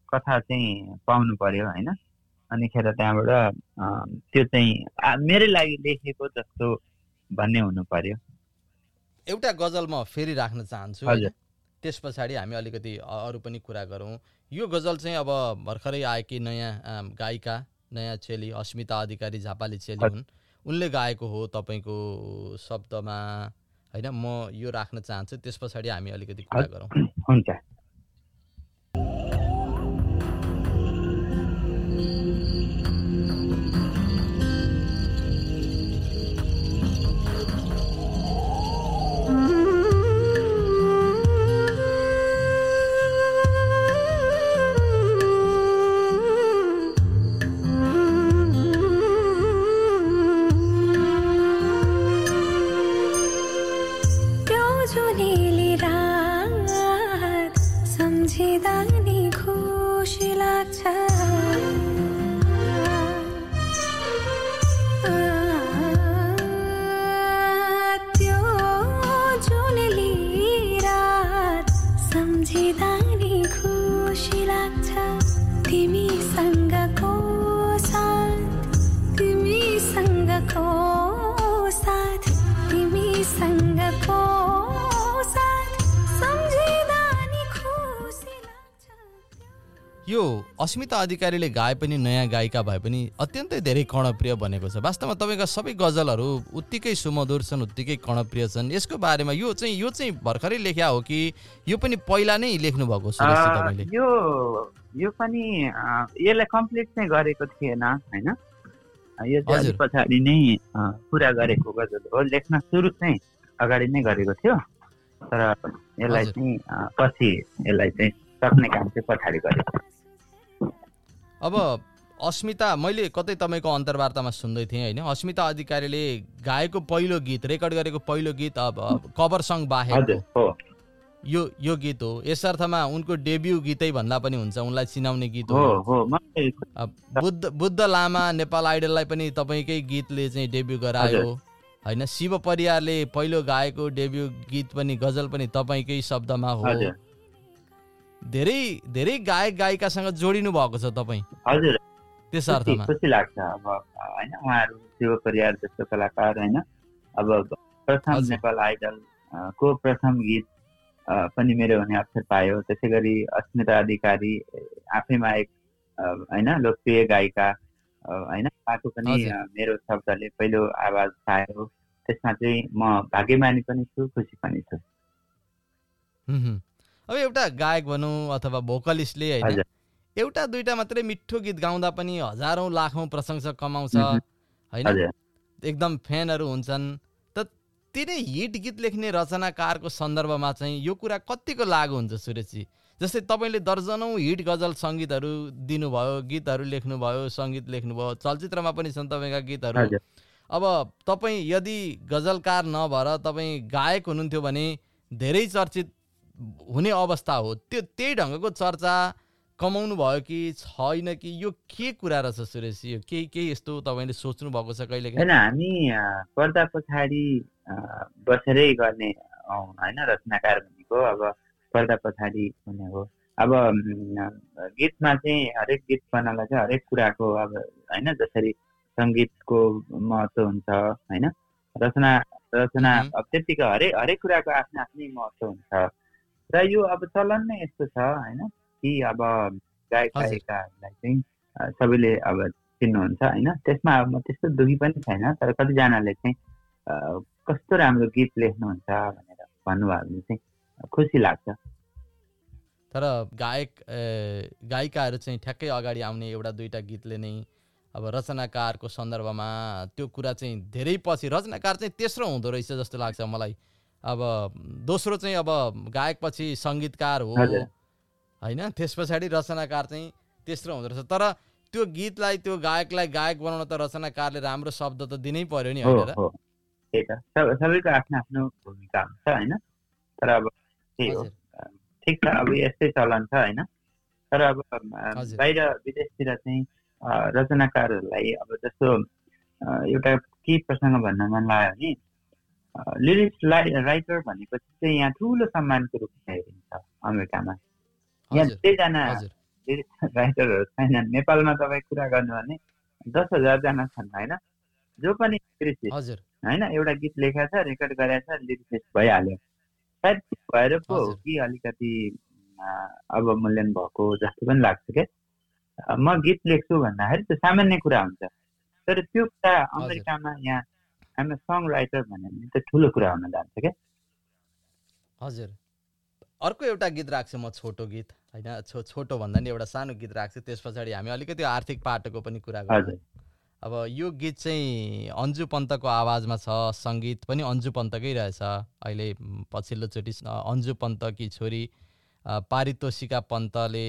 कथा चाहिँ पाउनु पर्यो होइन अनिखेर त्यहाँबाट त्यो चाहिँ मेरै लागि लेखेको जस्तो भन्ने हुनु पर्यो। एउटा गजल म फेरि राख्न चाहन्छु? त्यस पछाडि हामी अलिकति अरू पनि कुरा गरौँ। यो गजल चाहिँ अब भर्खरै आएकी नयाँ गायिका नयाँ चेली अस्मिता अधिकारी झापाली चेली हुन्। उनले गाएको हो तपाईँको शब्दमा। होइन म यो राख्न चाहन्छु। त्यस पछाडि हामी अलिकति कुरा। गरौँ। हुन्छ। अस्मिता अधिकारीले गाए पनि नयाँ गायिका भए पनि अत्यन्तै धेरै कर्णप्रिय बनेको छ। वास्तवमा तपाईँका सबै गजलहरू उत्तिकै सुमधुर छन् उत्तिकै कर्णप्रिय छन्। यसको बारेमा यो चाहिँ यो चाहिँ भर्खरै लेख्या हो कि यो पनि पहिला नै लेख्नु भएको तपाईँले? यो यो पनि यसलाई कम्प्लिट चाहिँ गरेको थिएन होइन? यो चाहिँ। पछाडि नै पुरा गरेको गजल हो। लेख्न सुरु चाहिँ अगाडि नै गरेको थियो। तर यसलाई। चाहिँ पछि यसलाई चाहिँ सक्ने काम चाहिँ पछाडि गरेको। अब अस्मिता मैले कतै तपाईँको अन्तर्वार्तामा सुन्दै थिएँ होइन। अस्मिता अधिकारीले गाएको पहिलो गीत रेकर्ड गरेको पहिलो गीत अब कभर सङ्ग बाहेक यो यो गीत हो। यस अर्थमा उनको डेब्यू गीतै भन्दा पनि हुन्छ उनलाई चिनाउने गीत हो। बुद्ध बुद्ध लामा नेपाल आइडललाई पनि तपाईँकै गीतले चाहिँ डेब्यू गरायो। होइन शिव परियारले पहिलो गाएको डेब्यु गीत पनि गजल पनि तपाईँकै शब्दमा हो। धेरै धेरै गायक गायिकासँग जोडिनु भएको छ तपाईँ। हजुर। त्यस अर्थमा। खुसी लाग्छ अब होइन उहाँहरू शिव परियार जस्तो कलाकार होइन। अब प्रथम। नेपाल आइडल को प्रथम गीत पनि मेरो हुने अवसर पायो। त्यसै गरी अस्मिता अधिकारी आफैमा एक होइन लोकप्रिय गायिका होइन। उहाँको पनि मेरो शब्दले पहिलो आवाज पायो। त्यसमा चाहिँ म भाग्यमानी पनि छु खुसी पनि छु। अब एउटा गायक भनौँ अथवा भोकलिस्टले होइन एउटा दुइटा मात्रै मिठो गीत गाउँदा पनि हजारौँ लाखौँ प्रशंसक कमाउँछ। होइन? एकदम फ्यानहरू हुन्छन्। त तिनै हिट गीत लेख्ने रचनाकारको सन्दर्भमा चाहिँ यो कुरा कतिको लागु हुन्छ सुरेशजी? जस्तै तपाईँले दर्जनौँ हिट गजल सङ्गीतहरू दिनुभयो गीतहरू लेख्नुभयो सङ्गीत लेख्नुभयो चलचित्रमा पनि छन् तपाईँका गीतहरू। अब तपाईँ यदि गजलकार नभएर तपाईँ गायक हुनुहुन्थ्यो भने धेरै चर्चित हुने अवस्था हो। त्यो त्यही ढङ्गको चर्चा कमाउनु भयो कि छैन कि यो के कुरा रहेछ सुरेश? यो केही केही यस्तो तपाईँले सोच्नु भएको छ कहिले? होइन हामी पर्दा पछाडि बसेरै गर्ने होइन रचनाकार भनेको अब पर्दा पछाडि हुने हो। अब गीतमा चाहिँ हरेक गीत बनाउँदा चाहिँ हरेक कुराको अब होइन जसरी सङ्गीतको महत्त्व हुन्छ होइन। रचना रचना। अब त्यत्तिकै हरेक हरेक कुराको आफ्नो आफ्नै महत्त्व हुन्छ। र यो अब चलन नै यस्तो छ होइन? कि अब गायक। गायिकाहरूलाई चाहिँ सबैले अब चिन्नुहुन्छ होइन? त्यसमा अब म त्यस्तो दुखी पनि छैन तर कतिजनाले चाहिँ कस्तो राम्रो गीत लेख्नुहुन्छ भनेर भन्नुभयो भने चाहिँ खुसी लाग्छ। तर गायक गायिकाहरू चाहिँ ठ्याक्कै अगाडि आउने एउटा दुईवटा गीतले नै अब रचनाकारको सन्दर्भमा त्यो कुरा चाहिँ धेरै पछि रचनाकार चाहिँ तेस्रो हुँदो रहेछ जस्तो लाग्छ मलाई। अब दोस्रो चाहिँ अब गायकपछि सङ्गीतकार हो। होइन? त्यस पछाडि रचनाकार चाहिँ तेस्रो हुँदो रहेछ। तर त्यो गीतलाई त्यो गायकलाई गायक बनाउन त रचनाकारले राम्रो शब्द त दिनै पर्यो नि होइन सबैको आफ्नो आफ्नो भूमिका हुन्छ होइन? तर अब त्यही हो। हजुर। ठिक छ अब यस्तै चलन छ होइन? तर अब। बाहिर विदेशतिर चाहिँ रचनाकारहरूलाई अब जस्तो एउटा केही प्रसङ्ग भन्न मन लाग्यो भने लिरिक्स राइटर भनेपछि चाहिँ यहाँ ठुलो सम्मानको रूपमा हेरिन्छ अमेरिकामा। यहाँ धेरैजना लिरिक्स राइटरहरू छैनन्। नेपालमा तपाईँ कुरा गर्नु भने दस हजारजना छन् होइन? जो पनि होइन? एउटा गीत लेखेको छ रेकर्ड गरेको छ लिरिक्स भइहाल्यो। सायद भएर पो हो। कि अलिकति अवमूल्यन भएको जस्तो पनि लाग्छ क्या म गीत लेख्छु भन्दाखेरि त्यो सामान्य कुरा हुन्छ। तर त्यो कुरा अमेरिकामा यहाँ हामी सङ राइटर भन्यो भने त्यो ठुलो कुरा हुन जान्छ क्या? हजुर। अर्को एउटा गीत राख्छु म छोटो गीत। होइन छो छोटो भन्दा नि एउटा सानो गीत राख्छु। त्यस पछाडि हामी अलिकति आर्थिक पाटोको पनि कुरा गर्छौँ अब यो गीत चाहिँ अन्जु पन्तको आवाजमा छ सङ्गीत पनि अन्जु पन्तकै रहेछ। अहिले पछिल्लोचोटि अन्जु पन्तकी छोरी पारितोषिका पन्तले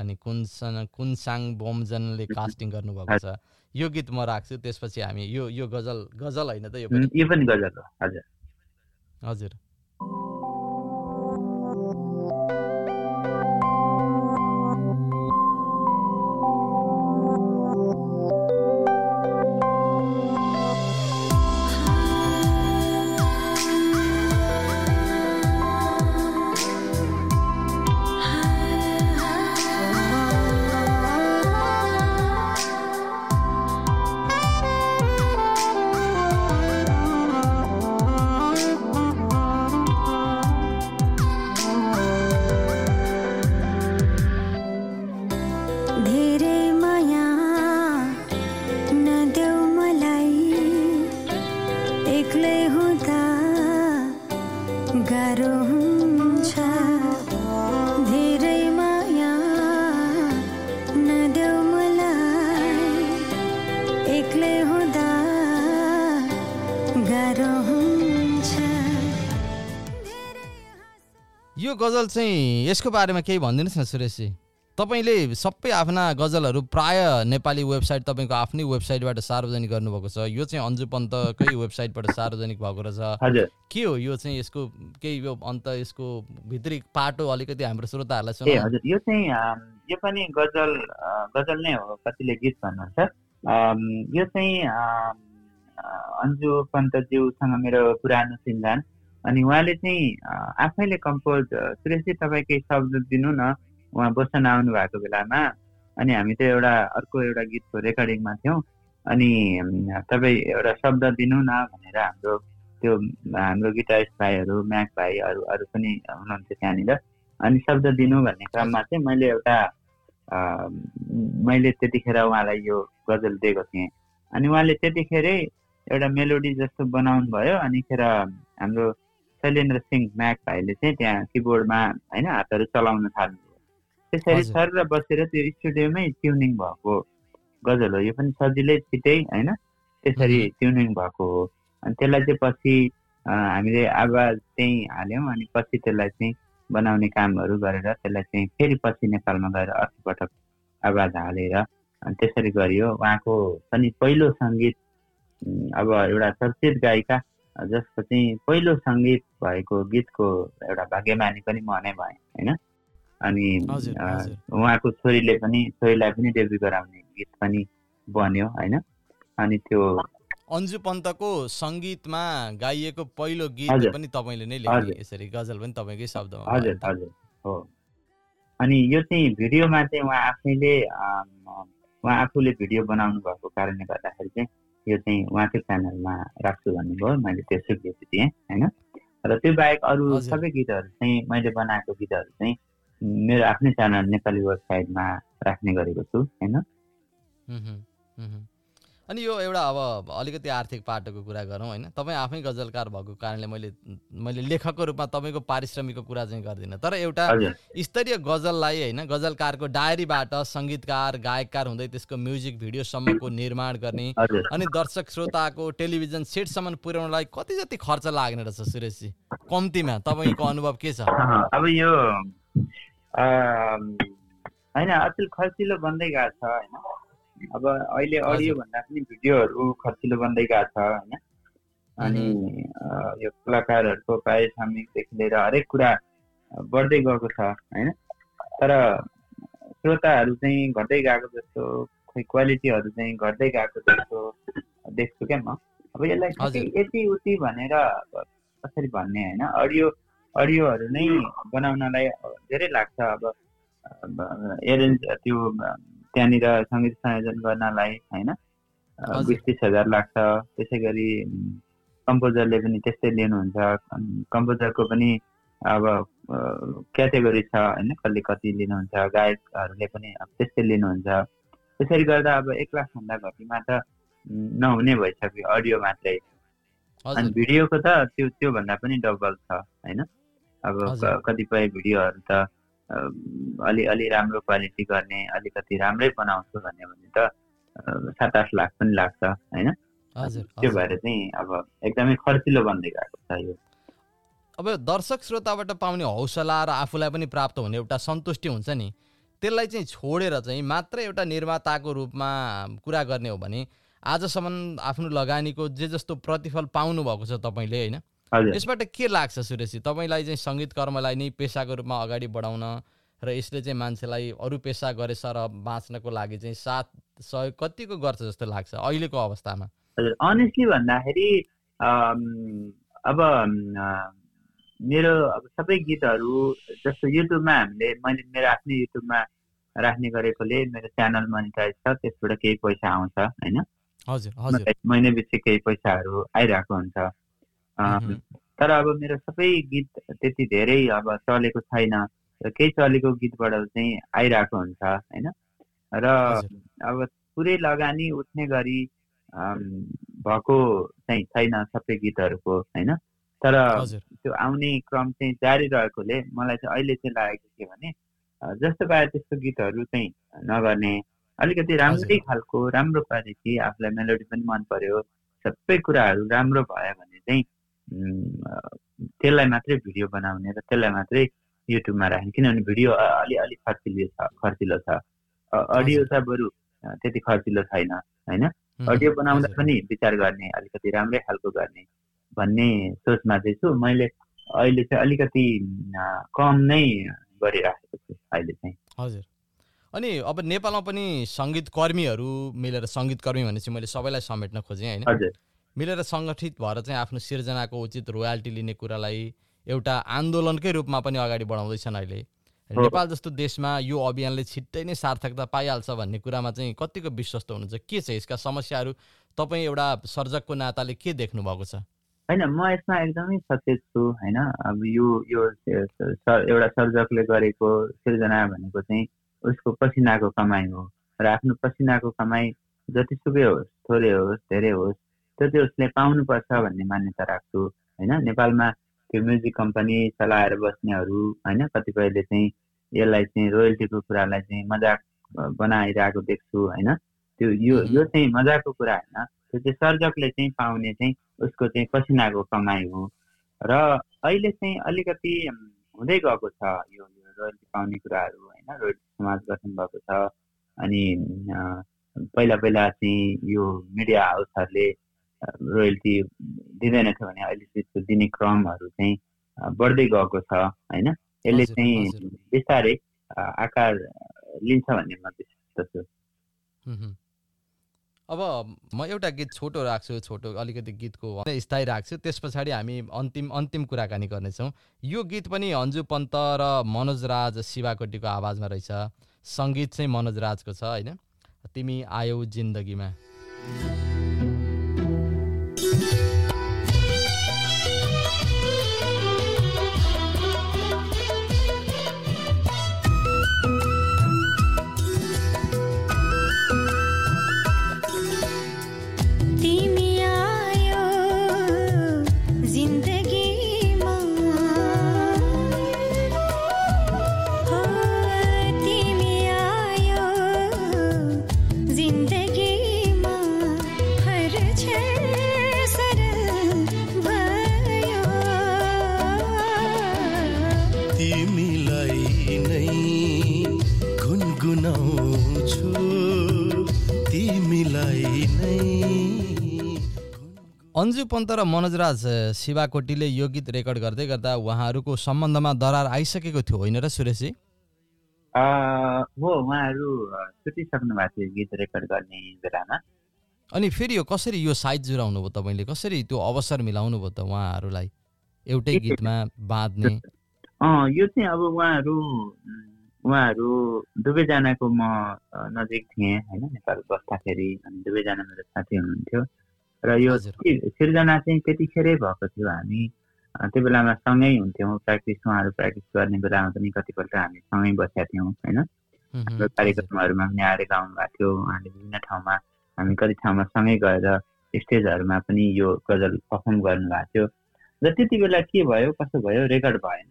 अनि कुनसन कुनसाङ बोमजनले कास्टिङ गर्नुभएको छ। यो गीत म राख्छु त्यसपछि हामी यो यो गजल गजल होइन त यो पनि। यो पनि गजल हो हजुर। हजुर। चाहिँ यसको बारेमा केही भनिदिनुहोस् न सुरेशजी तपाईँले सबै आफ्ना गजलहरू प्राय नेपाली वेबसाइट तपाईँको आफ्नै वेबसाइटबाट सार्वजनिक गर्नुभएको छ। यो चाहिँ अन्जु पन्तकै वेबसाइटबाट सार्वजनिक भएको रहेछ। के हो यो चाहिँ यसको केही यो अन्त यसको भित्री पाटो अलिकति हाम्रो श्रोताहरूलाई हजुर। यो चाहिँ यो पनि गजल गजल नै हो कतिले गीत भन्नुहुन्छ। यो चाहिँ अन्जु पन्तज्यूसँग मेरो पुरानो चिन्जान अनि उहाँले चाहिँ आफैले कम्पोज सुरेशजी केही शब्द दिनु न। उहाँ बस्न आउनु भएको बेलामा। अनि हामी त एउटा अर्को एउटा गीतको रेकर्डिङमा थियौँ। अनि तपाईँ एउटा शब्द दिनु न भनेर हाम्रो त्यो हाम्रो गिटारिस्ट भाइहरू म्याक भाइ अरू पनि हुनुहुन्थ्यो त्यहाँनिर। अनि शब्द दिनु भन्ने क्रममा चाहिँ मैले एउटा मैले त्यतिखेर उहाँलाई यो गजल दिएको थिएँ। अनि उहाँले त्यतिखेरै एउटा मेलोडी जस्तो बनाउनु भयो अनिखेर हाम्रो शैलेन्द्र सिंह म्याक भाइले चाहिँ त्यहाँ किबोर्डमा होइन हातहरू चलाउन थाल्नुभयो त्यसरी। सर र बसेर त्यो स्टुडियोमै ट्युनिङ भएको गजल हो यो पनि सजिलै छिटै होइन त्यसरी। ट्युनिङ भएको हो अनि त्यसलाई चाहिँ पछि हामीले आवाज चाहिँ हाल्यौँ अनि पछि त्यसलाई चाहिँ बनाउने कामहरू गरेर त्यसलाई चाहिँ फेरि पछि नेपालमा गएर अर्कोपटक आवाज हालेर अनि त्यसरी गरियो उहाँको पनि पहिलो सङ्गीत अब एउटा चर्चित गायिका जसको चाहिँ पहिलो सङ्गीत भएको गीतको एउटा भाग्यमानी पनि म नै भएँ होइन अनि उहाँको छोरीले पनि छोरीलाई पनि डेब्यु गराउने गीत पनि बन्यो होइन अनि त्यो अन्जु पन्तको सङ्गीतमा गाइएको पहिलो गीत। पनि तपाईँले नै लेख्ने। यसरी गजल पनि तपाईँकै शब्दमा हजुर। हजुर हो अनि यो चाहिँ भिडियोमा चाहिँ उहाँ आफैले उहाँ आफूले भिडियो बनाउनु भएको कारणले गर्दाखेरि चाहिँ यो चाहिँ उहाँकै च्यानलमा राख्छु भन्नुभयो मैले त्यो स्वीकृति दिएँ होइन र त्यो बाहेक अरू। सबै गीतहरू चाहिँ मैले बनाएको गीतहरू चाहिँ मेरो आफ्नै च्यानल नेपाली वेबसाइटमा राख्ने गरेको छु होइन। अनि यो एउटा अब अलिकति आर्थिक पाटोको कुरा गरौँ होइन? तपाईँ आफै गजलकार भएको कारणले मैले मैले लेखकको रूपमा तपाईँको पारिश्रमिकको कुरा चाहिँ गर्दिनँ। तर एउटा स्तरीय गजललाई होइन गजलकारको डायरीबाट सङ्गीतकार गायककार हुँदै त्यसको म्युजिक भिडियोसम्मको निर्माण गर्ने अनि दर्शक श्रोताको टेलिभिजन सेटसम्म पुर्याउनलाई कति जति खर्च लाग्ने रहेछ सुरेशजी कम्तीमा तपाईँको अनुभव के छ? अब यो होइन अचेल खर्चिलो बन्दै गएको छ होइन? अब अहिले अडियो भन्दा पनि भिडियोहरू खर्चिलो बन्दै गएको छ होइन। अनि यो कलाकारहरूको पारिश्रमिकदेखि लिएर हरेक कुरा बढ्दै गएको छ होइन। तर श्रोताहरू चाहिँ घट्दै गएको जस्तो खोइ क्वालिटीहरू चाहिँ घट्दै गएको जस्तो देख्छु क्या म। अब यसलाई यति उति भनेर अब कसरी भन्ने होइन अडियो अडियोहरू नै बनाउनलाई धेरै लाग्छ। अब एरेन्ज त्यो त्यहाँनिर सङ्गीत संयोजन गर्नलाई होइन। बिस तिस हजार लाग्छ। त्यसै गरी कम्पोजरले पनि त्यस्तै लिनुहुन्छ। कम्पोजरको पनि अब क्याटेगोरी छ होइन कसले कति लिनुहुन्छ गायकहरूले पनि अब त्यस्तै लिनुहुन्छ। त्यसरी गर्दा अब एक लाखभन्दा घटीमा त नहुने भइसक्यो अडियो मात्रै। अनि भिडियोको त त्यो त्योभन्दा पनि डबल छ होइन? अब कतिपय भिडियोहरू त अलि अलि राम्रो क्वालिटी गर्ने अलिकति राम्रै बनाउँछु भन्यो भने त सात आठ लाख पनि लाग्छ होइन? त्यो। भएर चाहिँ अब एकदमै खर्चिलो बन्दै गएको छ यो। अब दर्शक श्रोताबाट पाउने हौसला र आफूलाई पनि प्राप्त हुने एउटा सन्तुष्टि हुन्छ नि त्यसलाई चाहिँ छोडेर चाहिँ मात्र एउटा निर्माताको रूपमा कुरा गर्ने हो भने आजसम्म आफ्नो लगानीको जे जस्तो प्रतिफल पाउनु भएको छ तपाईँले होइन? यसबाट के लाग्छ सुरेशजी? तपाईँलाई चाहिँ सङ्गीत कर्मलाई नै पेसाको रूपमा अगाडि बढाउन र यसले चाहिँ मान्छेलाई अरू पेसा गरे सर बाँच्नको लागि चाहिँ साथ सहयोग कतिको गर्छ जस्तो लाग्छ अहिलेको अवस्थामा? हजुर अनेस्टली भन्दाखेरि अब मेरो अब सबै गीतहरू जस्तो युट्युबमा हामीले मैले मेरो आफ्नै युट्युबमा राख्ने गरेकोले मेरो च्यानल मोनिटाइज छ त्यसबाट केही पैसा आउँछ होइन? हजुर महिना पछि केही पैसाहरू आइरहेको हुन्छ। तर अब मेरो सबै गीत त्यति धेरै अब चलेको छैन। र केही चलेको गीतबाट चाहिँ आइरहेको हुन्छ होइन? र। अब पुरै लगानी उठ्ने गरी भएको चाहिँ छैन सबै गीतहरूको होइन? तर त्यो आउने क्रम चाहिँ जारी रहेकोले मलाई चाहिँ अहिले चाहिँ लागेको के भने जस्तो पाए त्यस्तो गीतहरू चाहिँ नगर्ने। अलिकति राम्रै खालको राम्रो क्वालिटी आफूलाई मेलोडी पनि मन पर्यो सबै कुराहरू राम्रो भयो भने चाहिँ त्यसलाई मात्रै भिडियो बनाउने र त्यसलाई मात्रै युट्युबमा राख्ने किनभने भिडियो अलि अलिक खर्चिलो छ खर्चिलो छ। अडियो त बरु त्यति खर्चिलो छैन होइन। अडियो बनाउँदा। पनि विचार गर्ने अलिकति राम्रै खालको गर्ने भन्ने सोचमा चाहिँ छु। मैले अहिले चाहिँ अलिकति कम नै गरिराखेको छु अहिले चाहिँ। हजुर। अनि अब नेपालमा पनि सङ्गीत कर्मीहरू मिलेर सङ्गीत कर्मी भनेपछि मैले सबैलाई समेट्न खोजेँ होइन? हजुर। मिलेर सङ्गठित भएर चाहिँ आफ्नो सिर्जनाको उचित रोयल्टी लिने कुरालाई एउटा आन्दोलनकै रूपमा पनि अगाडि बढाउँदैछन् अहिले। नेपाल जस्तो देशमा यो अभियानले छिट्टै नै सार्थकता पाइहाल्छ भन्ने कुरामा चाहिँ कतिको विश्वस्त हुनुहुन्छ? के छ यसका समस्याहरू? तपाईँ एउटा सर्जकको नाताले के देख्नु भएको छ? होइन म यसमा एकदमै सचेत छु होइन। अब यो यो एउटा सर्जकले गरेको सिर्जना भनेको चाहिँ उसको पसिनाको कमाइ हो। र आफ्नो पसिनाको कमाइ जतिसुकै होस् थोरै होस् धेरै होस् त्यो चाहिँ उसले पाउनुपर्छ भन्ने मान्यता राख्छु। होइन? नेपालमा त्यो म्युजिक कम्पनी चलाएर बस्नेहरू होइन? कतिपयले चाहिँ यसलाई चाहिँ रोयल्टीको कुरालाई चाहिँ मजाक बनाइरहेको देख्छु होइन? त्यो यो। यो चाहिँ मजाकको कुरा होइन। त्यो चाहिँ सर्जकले चाहिँ पाउने चाहिँ उसको चाहिँ पसिनाको कमाइ हो। र अहिले चाहिँ अलिकति हुँदै गएको छ यो रोयल्टी पाउने कुराहरू होइन? रोयल्टी समाज गठन भएको छ। अनि पहिला पहिला चाहिँ यो मिडिया हाउसहरूले रोयल्टी दिँदैन थियो भने अहिले त्यसको दिने क्रमहरू चाहिँ बढ्दै गएको छ होइन? यसले चाहिँ। बिस्तारै आकार लिन्छ भन्ने म छु। अब म एउटा गीत छोटो राख्छु छोटो अलिकति गीतको स्थायी राख्छु। त्यस पछाडि हामी अन्तिम अन्तिम कुराकानी गर्नेछौँ। यो गीत पनि अन्जु पन्त र मनोज राज शिवाकोटीको आवाजमा रहेछ। सङ्गीत चाहिँ मनोज राजको छ होइन? तिमी आयौ जिन्दगीमा। अन्जु पन्त र मनोज राज शिवाकोटीले यो गीत रेकर्ड गर्दै गर्दा उहाँहरूको सम्बन्धमा दरार आइसकेको थियो होइन र सुरेशजी? हो उहाँहरू छुटिसक्नु भएको थियो गीत रेकर्ड गर्ने बेलामा। अनि फेरि यो कसरी यो साइज जुराउनु भयो तपाईँले? कसरी त्यो अवसर मिलाउनु भयो त उहाँहरूलाई एउटै गीतमा बाँध्ने? यो चाहिँ अब उहाँहरू उहाँहरू दुवैजनाको म नजिक थिएँ होइन नेपाल बस्दाखेरि अनि दुवैजना मेरो साथी हुनुहुन्थ्यो। र यो सिर्जना चाहिँ त्यतिखेरै भएको थियो हामी त्यो बेलामा सँगै हुन्थ्यौँ प्र्याक्टिस उहाँहरू प्र्याक्टिस गर्ने बेलामा पनि कतिपल्ट हामी सँगै बसेका थियौँ होइन हाम्रो। कार्यक्रमहरूमा पनि आएर गाउनु भएको थियो उहाँले विभिन्न ठाउँमा हामी कति ठाउँमा सँगै गएर स्टेजहरूमा पनि यो गजल पर्फर्म गर्नु भएको थियो र त्यति बेला के भयो कसो भयो रेकर्ड भएन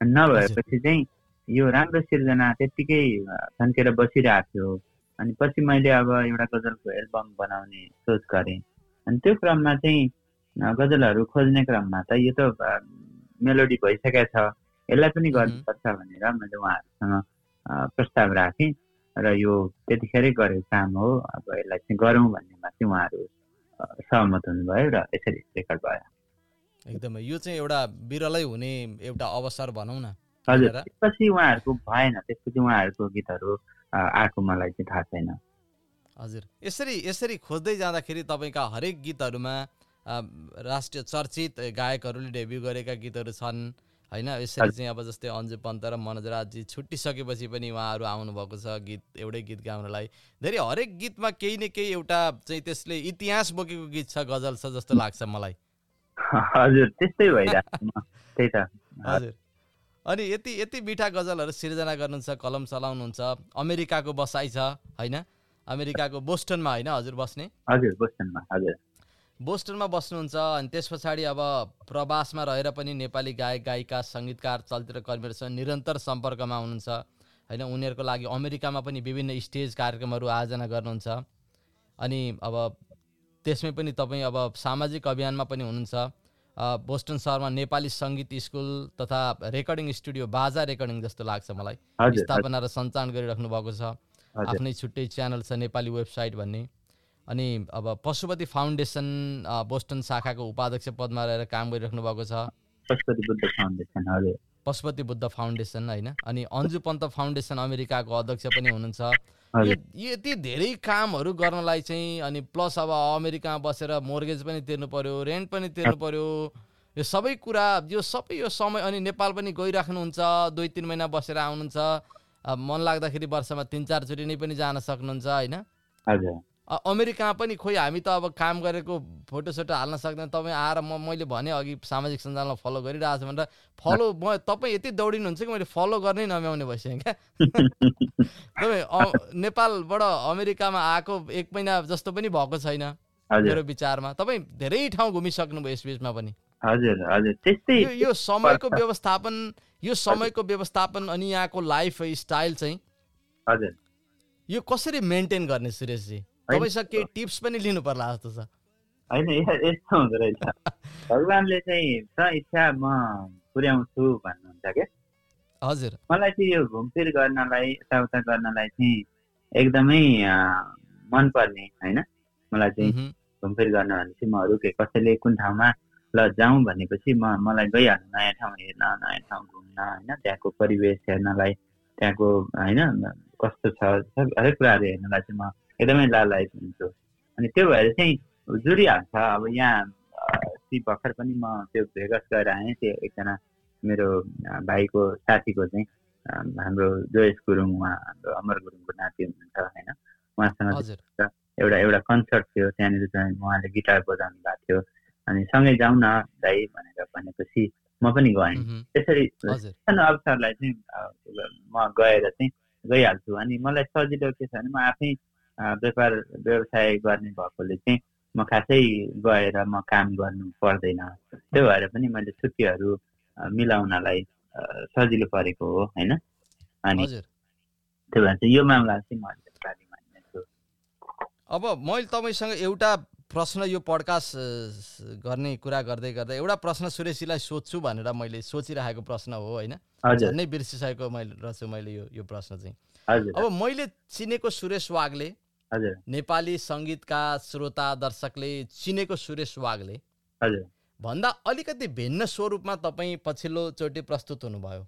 नभएपछि चाहिँ यो राम्रो सिर्जना त्यत्तिकै थन्केर बसिरहेको थियो अनि पछि मैले अब एउटा गजलको एल्बम बनाउने सोच गरेँ अनि त्यो क्रममा चाहिँ गजलहरू खोज्ने क्रममा त यो त मेलोडी भइसकेको छ। यसलाई पनि गर्नुपर्छ भनेर मैले उहाँहरूसँग प्रस्ताव राखेँ र यो त्यतिखेरै गरेको काम हो। अब यसलाई चाहिँ गरौँ भन्नेमा चाहिँ उहाँहरू सहमत हुनुभयो र यसरी रेकर्ड भयो। एकदमै। यो चाहिँ एउटा बिरलै हुने एउटा अवसर भनौँ न हजुर। त्यसपछि उहाँहरूको भएन। त्यसपछि उहाँहरूको गीतहरू आएको मलाई चाहिँ थाहा छैन। हजुर। यसरी यसरी खोज्दै जाँदाखेरि तपाईँका हरेक गीतहरूमा राष्ट्रिय चर्चित गायकहरूले डेब्यु गरेका गीतहरू छन् होइन? यसरी चाहिँ अब जस्तै अन्जु पन्त र मनोज राजजी छुट्टिसकेपछि पनि उहाँहरू आउनुभएको छ गीत एउटै गीत गाउनलाई। धेरै हरेक गीतमा केही न केही एउटा चाहिँ त्यसले इतिहास बोकेको गीत छ गजल छ जस्तो लाग्छ मलाई। हजुर त्यस्तै। त्यही त। हजुर। अनि यति यति मिठा गजलहरू सिर्जना गर्नुहुन्छ कलम चलाउनुहुन्छ अमेरिकाको बसाइ छ होइन? अमेरिकाको बोस्टनमा होइन हजुर बस्ने? हजुर बोस्टनमा हजुर। बोस्टनमा बस्नुहुन्छ अनि त्यस पछाडि अब प्रवासमा रहेर पनि नेपाली गायक गायिका सङ्गीतकार चलचित्र कर्मीहरूसँग निरन्तर सम्पर्कमा हुनुहुन्छ। होइन उनीहरूको लागि अमेरिकामा पनि विभिन्न स्टेज कार्यक्रमहरू आयोजना गर्नुहुन्छ। अनि अब त्यसमै पनि तपाईँ अब सामाजिक अभियानमा पनि हुनुहुन्छ। बोस्टन सहरमा नेपाली सङ्गीत स्कुल तथा रेकर्डिङ स्टुडियो बाजा रेकर्डिङ जस्तो लाग्छ मलाई। स्थापना र सञ्चालन गरिराख्नु भएको छ। आफ्नै छुट्टै च्यानल छ नेपाली वेबसाइट भन्ने। अनि अब पशुपति फाउन्डेसन बोस्टन शाखाको उपाध्यक्ष पदमा रहेर काम गरिराख्नु भएको छ। पशुपति बुद्ध फाउन्डेसन होइन? अनि अन्जु पन्त फाउन्डेसन अमेरिकाको अध्यक्ष पनि हुनुहुन्छ। यति धेरै कामहरू गर्नलाई चाहिँ अनि प्लस अब अमेरिकामा बसेर मोर्गेज पनि तिर्नु पर्यो रेन्ट पनि तिर्नु पर्यो यो सबै कुरा यो सबै यो समय अनि नेपाल पनि गइराख्नुहुन्छ दुई तिन महिना बसेर आउनुहुन्छ। मन लाग्दाखेरि वर्षमा तिन चारचोटि नै पनि जान सक्नुहुन्छ होइन? हजुर। अ- अमेरिकामा पनि खोइ हामी त अब काम गरेको फोटोसोटो हाल्न सक्दैन तपाईँ आएर म मैले भने अघि सामाजिक सञ्जालमा फलो गरिरहेको छु भनेर फलो म तपाईँ यति दौडिनुहुन्छ कि मैले फलो गर्नै नम्याउने भइसकेँ क्या? तपाईँ नेपालबाट अमेरिकामा आएको एक महिना जस्तो पनि भएको छैन मेरो विचारमा। तपाईँ धेरै ठाउँ घुमिसक्नुभयो यस बिचमा पनि। हजुर हजुर। त्यस्तै यो यो समयको व्यवस्थापन यो समयको व्यवस्थापन अनि यहाँको लाइफ स्टाइल चाहिँ हजुर। यो कसरी मेन्टेन गर्ने सुरेशजी? तपाईँसँग केही टिप्स पनि लिनु पर्ला जस्तो छ। होइन यस्तो हुँदो रहेछ। भगवान्ले चाहिँ छ इच्छा म पुर्याउँछु भन्नुहुन्छ क्या? हजुर। मलाई चाहिँ यो घुमफिर गर्नलाई यताउता गर्नलाई चाहिँ एकदमै मनपर्ने होइन? मलाई चाहिँ घुमफिर गर्न भनेपछि म अरू के कसैले कुन ठाउँमा ल जाउँ भनेपछि म मलाई गइहाल्नु नयाँ ठाउँ हेर्न नयाँ ठाउँ घुम्न होइन? त्यहाँको परिवेश हेर्नलाई त्यहाँको होइन? कस्तो छ? हरेक कुराहरू हेर्नलाई चाहिँ म एकदमै लालायत हुन्छु। अनि त्यो भएर चाहिँ जुडिहाल्छ। अब यहाँ ती भर्खर पनि म त्यो भेगस गएर आएँ। त्यो एकजना मेरो भाइको साथीको चाहिँ हाम्रो जोयस गुरुङ उहाँ हाम्रो अमर गुरुङको नाति हुनुहुन्छ होइन? उहाँसँग एउटा एउटा कन्सर्ट थियो। त्यहाँनिर चाहिँ उहाँले गिटार बजाउनु भएको थियो। अनि सँगै जाउँ न दाइ भनेर भनेपछि म पनि गएँ। त्यसरी सानो अवसरलाई चाहिँ म गएर चाहिँ गइहाल्छु। अनि मलाई सजिलो के छ भने म आफै व्यापार व्यवसाय गर्ने भएकोले चाहिँ म खासै गएर म काम गर्नु पर्दैन। त्यो भएर पनि मैले छुट्टीहरू मिलाउनलाई सजिलो परेको हो होइन? अनि त्यो भएर चाहिँ यो मामला चाहिँ म अब मैले तपाईँसँग एउटा प्रश्न यो पडकास्ट गर्ने कुरा गर्दै गर्दा एउटा प्रश्न सुरेशजीलाई सोध्छु भनेर मैले सोचिरहेको प्रश्न हो होइन? झन्नै बिर्सिसकेको मैले रहेछु मैले यो यो प्रश्न चाहिँ। अब मैले चिनेको सुरेश वागले नेपाली सङ्गीतका श्रोता दर्शकले चिनेको सुरेश वागले भन्दा अलिकति भिन्न स्वरूपमा तपाईँ पछिल्लोचोटि प्रस्तुत हुनुभयो।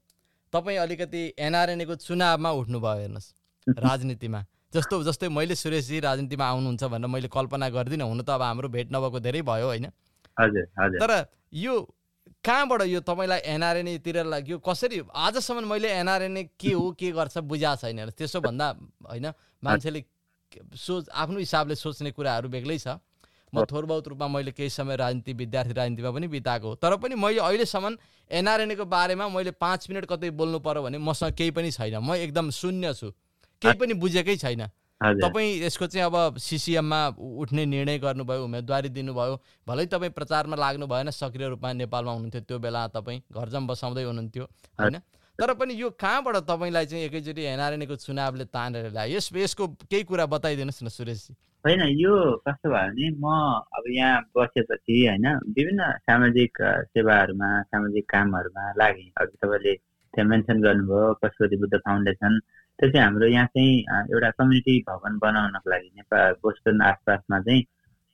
तपाईँ अलिकति एनआरएनएको चुनावमा उठ्नुभयो हेर्नुहोस् राजनीतिमा। जस्तो जस्तै मैले सुरेशजी राजनीतिमा आउनुहुन्छ भनेर मैले कल्पना गर्दिनँ हुन त अब हाम्रो भेट नभएको धेरै भयो होइन? तर यो कहाँबाट यो तपाईँलाई एनआरएनएतिर लाग्यो? कसरी आजसम्म मैले एनआरएनए के हो के गर्छ बुझाएको छैन त्यसो भन्दा होइन मान्छेले सोच आफ्नो हिसाबले सोच्ने कुराहरू बेग्लै छ। म थोर बहुत रूपमा मैले केही समय राजनीति विद्यार्थी राजनीतिमा पनि बिताएको हो। तर पनि मैले अहिलेसम्म एनआरएनएको बारेमा मैले पाँच मिनट कतै बोल्नु पर्यो भने मसँग केही पनि छैन। म एकदम शून्य छु। केही पनि बुझेकै छैन। तपाईँ यसको चाहिँ अब सिसिएममा उठ्ने निर्णय गर्नुभयो उम्मेदवारी दिनुभयो भलै तपाईँ प्रचारमा लाग्नु भएन सक्रिय रूपमा नेपालमा हुनुहुन्थ्यो त्यो बेला तपाईँ घरजम बसाउँदै हुनुहुन्थ्यो होइन? तर पनि यो कहाँबाट तपाईँलाई चाहिँ एकैचोटि एनआरएनएको चुनावले तानेर ल्यायो? यस यसको केही कुरा बताइदिनुहोस् न सुरेशजी। होइन यो कस्तो भयो भने म अब यहाँ बसेपछि होइन विभिन्न सामाजिक सेवाहरूमा सामाजिक कामहरूमा लागेँ। अघि तपाईँले त्यहाँ मेन्सन गर्नुभयो पशुपति बुद्ध फाउन्डेसन त्यो चाहिँ हाम्रो यहाँ चाहिँ एउटा कम्युनिटी भवन बनाउनको लागि नेपाल बोस्टन आसपासमा चाहिँ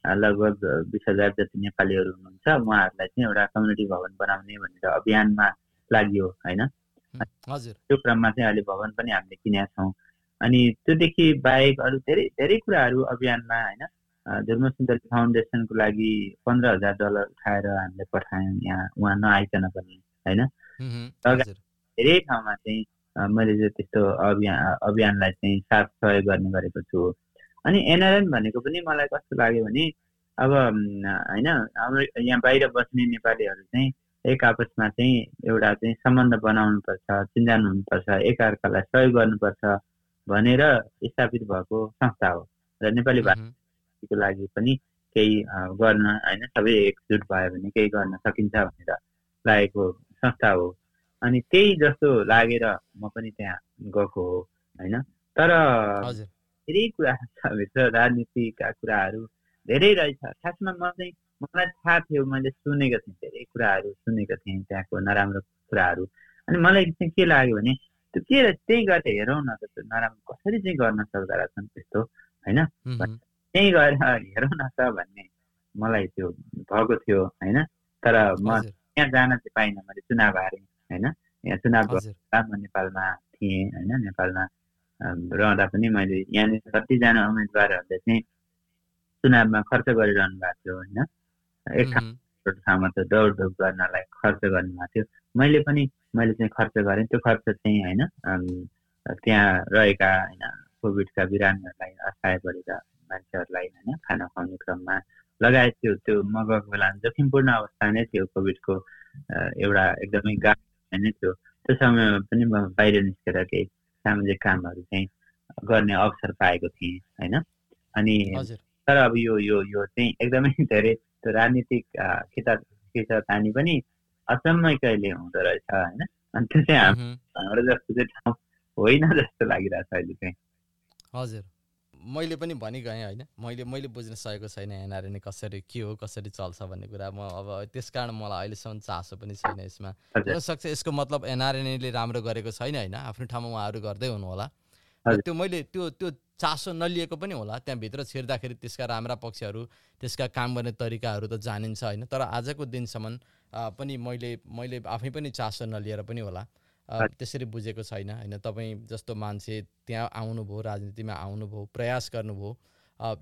लगभग बिस हजार जति नेपालीहरू हुनुहुन्छ उहाँहरूलाई चाहिँ एउटा कम्युनिटी भवन बनाउने भनेर अभियानमा लागि होइन? हजुर। त्यो क्रममा चाहिँ अहिले भवन पनि हामीले किनेका छौँ। अनि त्योदेखि बाहेक अरू धेरै धेरै कुराहरू अभियानमा होइन? धर्म सुन्दर फाउन्डेसनको लागि पन्ध्र हजार डलर उठाएर हामीले पठायौँ यहाँ उहाँ नआइकन पनि होइन? धेरै ठाउँमा चाहिँ मैले चाहिँ त्यस्तो अभियान अभियानलाई चाहिँ साथ सहयोग गर्ने गरेको छु। अनि एनआरएन भनेको पनि मलाई कस्तो लाग्यो भने अब होइन हाम्रो यहाँ बाहिर बस्ने नेपालीहरू चाहिँ एक आपसमा चाहिँ एउटा चाहिँ सम्बन्ध बनाउनुपर्छ चिन्जान हुनुपर्छ एकअर्कालाई सहयोग गर्नुपर्छ भनेर स्थापित भएको संस्था हो। र नेपाली भाषाको लागि पनि केही गर्न होइन सबै एकजुट भयो भने केही गर्न सकिन्छ भनेर लागेको संस्था हो। अनि त्यही जस्तो लागेर म पनि त्यहाँ गएको हो होइन? तर धेरै कुराहरू छ भित्र राजनीतिका कुराहरू धेरै रहेछ। खासमा म चाहिँ मलाई थाहा थियो मैले सुनेको थिएँ धेरै कुराहरू सुनेको थिएँ त्यहाँको नराम्रो कुराहरू। अनि मलाई चाहिँ के लाग्यो भने त्यो के रहेछ त्यही गरेर हेरौँ न त त्यो नराम्रो कसरी चाहिँ गर्न सक्दो रहेछन् त्यस्तो होइन? त्यही गएर हेरौँ न त भन्ने मलाई त्यो भएको थियो होइन? तर म त्यहाँ जान चाहिँ पाइनँ मैले चुनाव हारेँ। होइन? यहाँ चुनाव म नेपालमा थिएँ होइन? नेपालमा रहँदा पनि मैले यहाँनिर कतिजना उम्मेदवारहरूले चाहिँ चुनावमा खर्च गरिरहनु भएको थियो होइन? एक ठाउँमा त दौडधुप गर्नलाई खर्च गर्नुभएको थियो। मैले पनि मैले चाहिँ खर्च गरेँ। त्यो खर्च चाहिँ होइन त्यहाँ रहेका होइन कोभिडका बिरामीहरूलाई असहाय परेका मान्छेहरूलाई होइन खाना खुवाउने क्रममा लगायत त्यो त्यो म गएको बेला जोखिमपूर्ण अवस्था नै थियो कोभिडको एउटा एकदमै गाह्रो नै थियो। त्यो समयमा पनि म बाहिर निस्केर केही सामाजिक कामहरू चाहिँ गर्ने अवसर पाएको थिएँ होइन? अनि तर अब यो यो यो चाहिँ एकदमै धेरै त्यो राजनीतिक खिचा खिचातानी पनि अचम्मै कहिले हुँदो रहेछ होइन? अनि त्यो चाहिँ हाम्रो जस्तो चाहिँ ठाउँ होइन जस्तो लागिरहेछ अहिले चाहिँ। हजुर। मैले पनि भनिगएँ होइन। मैले मैले बुझ्न सकेको छैन एनआरएनए कसरी के हो कसरी चल्छ भन्ने कुरा। म अब त्यस कारण मलाई अहिलेसम्म चासो पनि छैन यसमा। हुनसक्छ यसको मतलब एनआरएनएले राम्रो गरेको छैन होइन। आफ्नो ठाउँमा उहाँहरू गर्दै हुनु होला र हजुर। त्यो मैले त्यो त्यो चासो नलिएको पनि होला। त्यहाँभित्र छिर्दाखेरि त्यसका राम्रा पक्षहरू त्यसका काम गर्ने तरिकाहरू त जानिन्छ होइन। तर आजको दिनसम्म पनि मैले मैले आफै पनि चासो नलिएर पनि होला। त्यसरी बुझेको छैन होइन? तपाईँ जस्तो मान्छे त्यहाँ आउनुभयो राजनीतिमा आउनुभयो प्रयास गर्नुभयो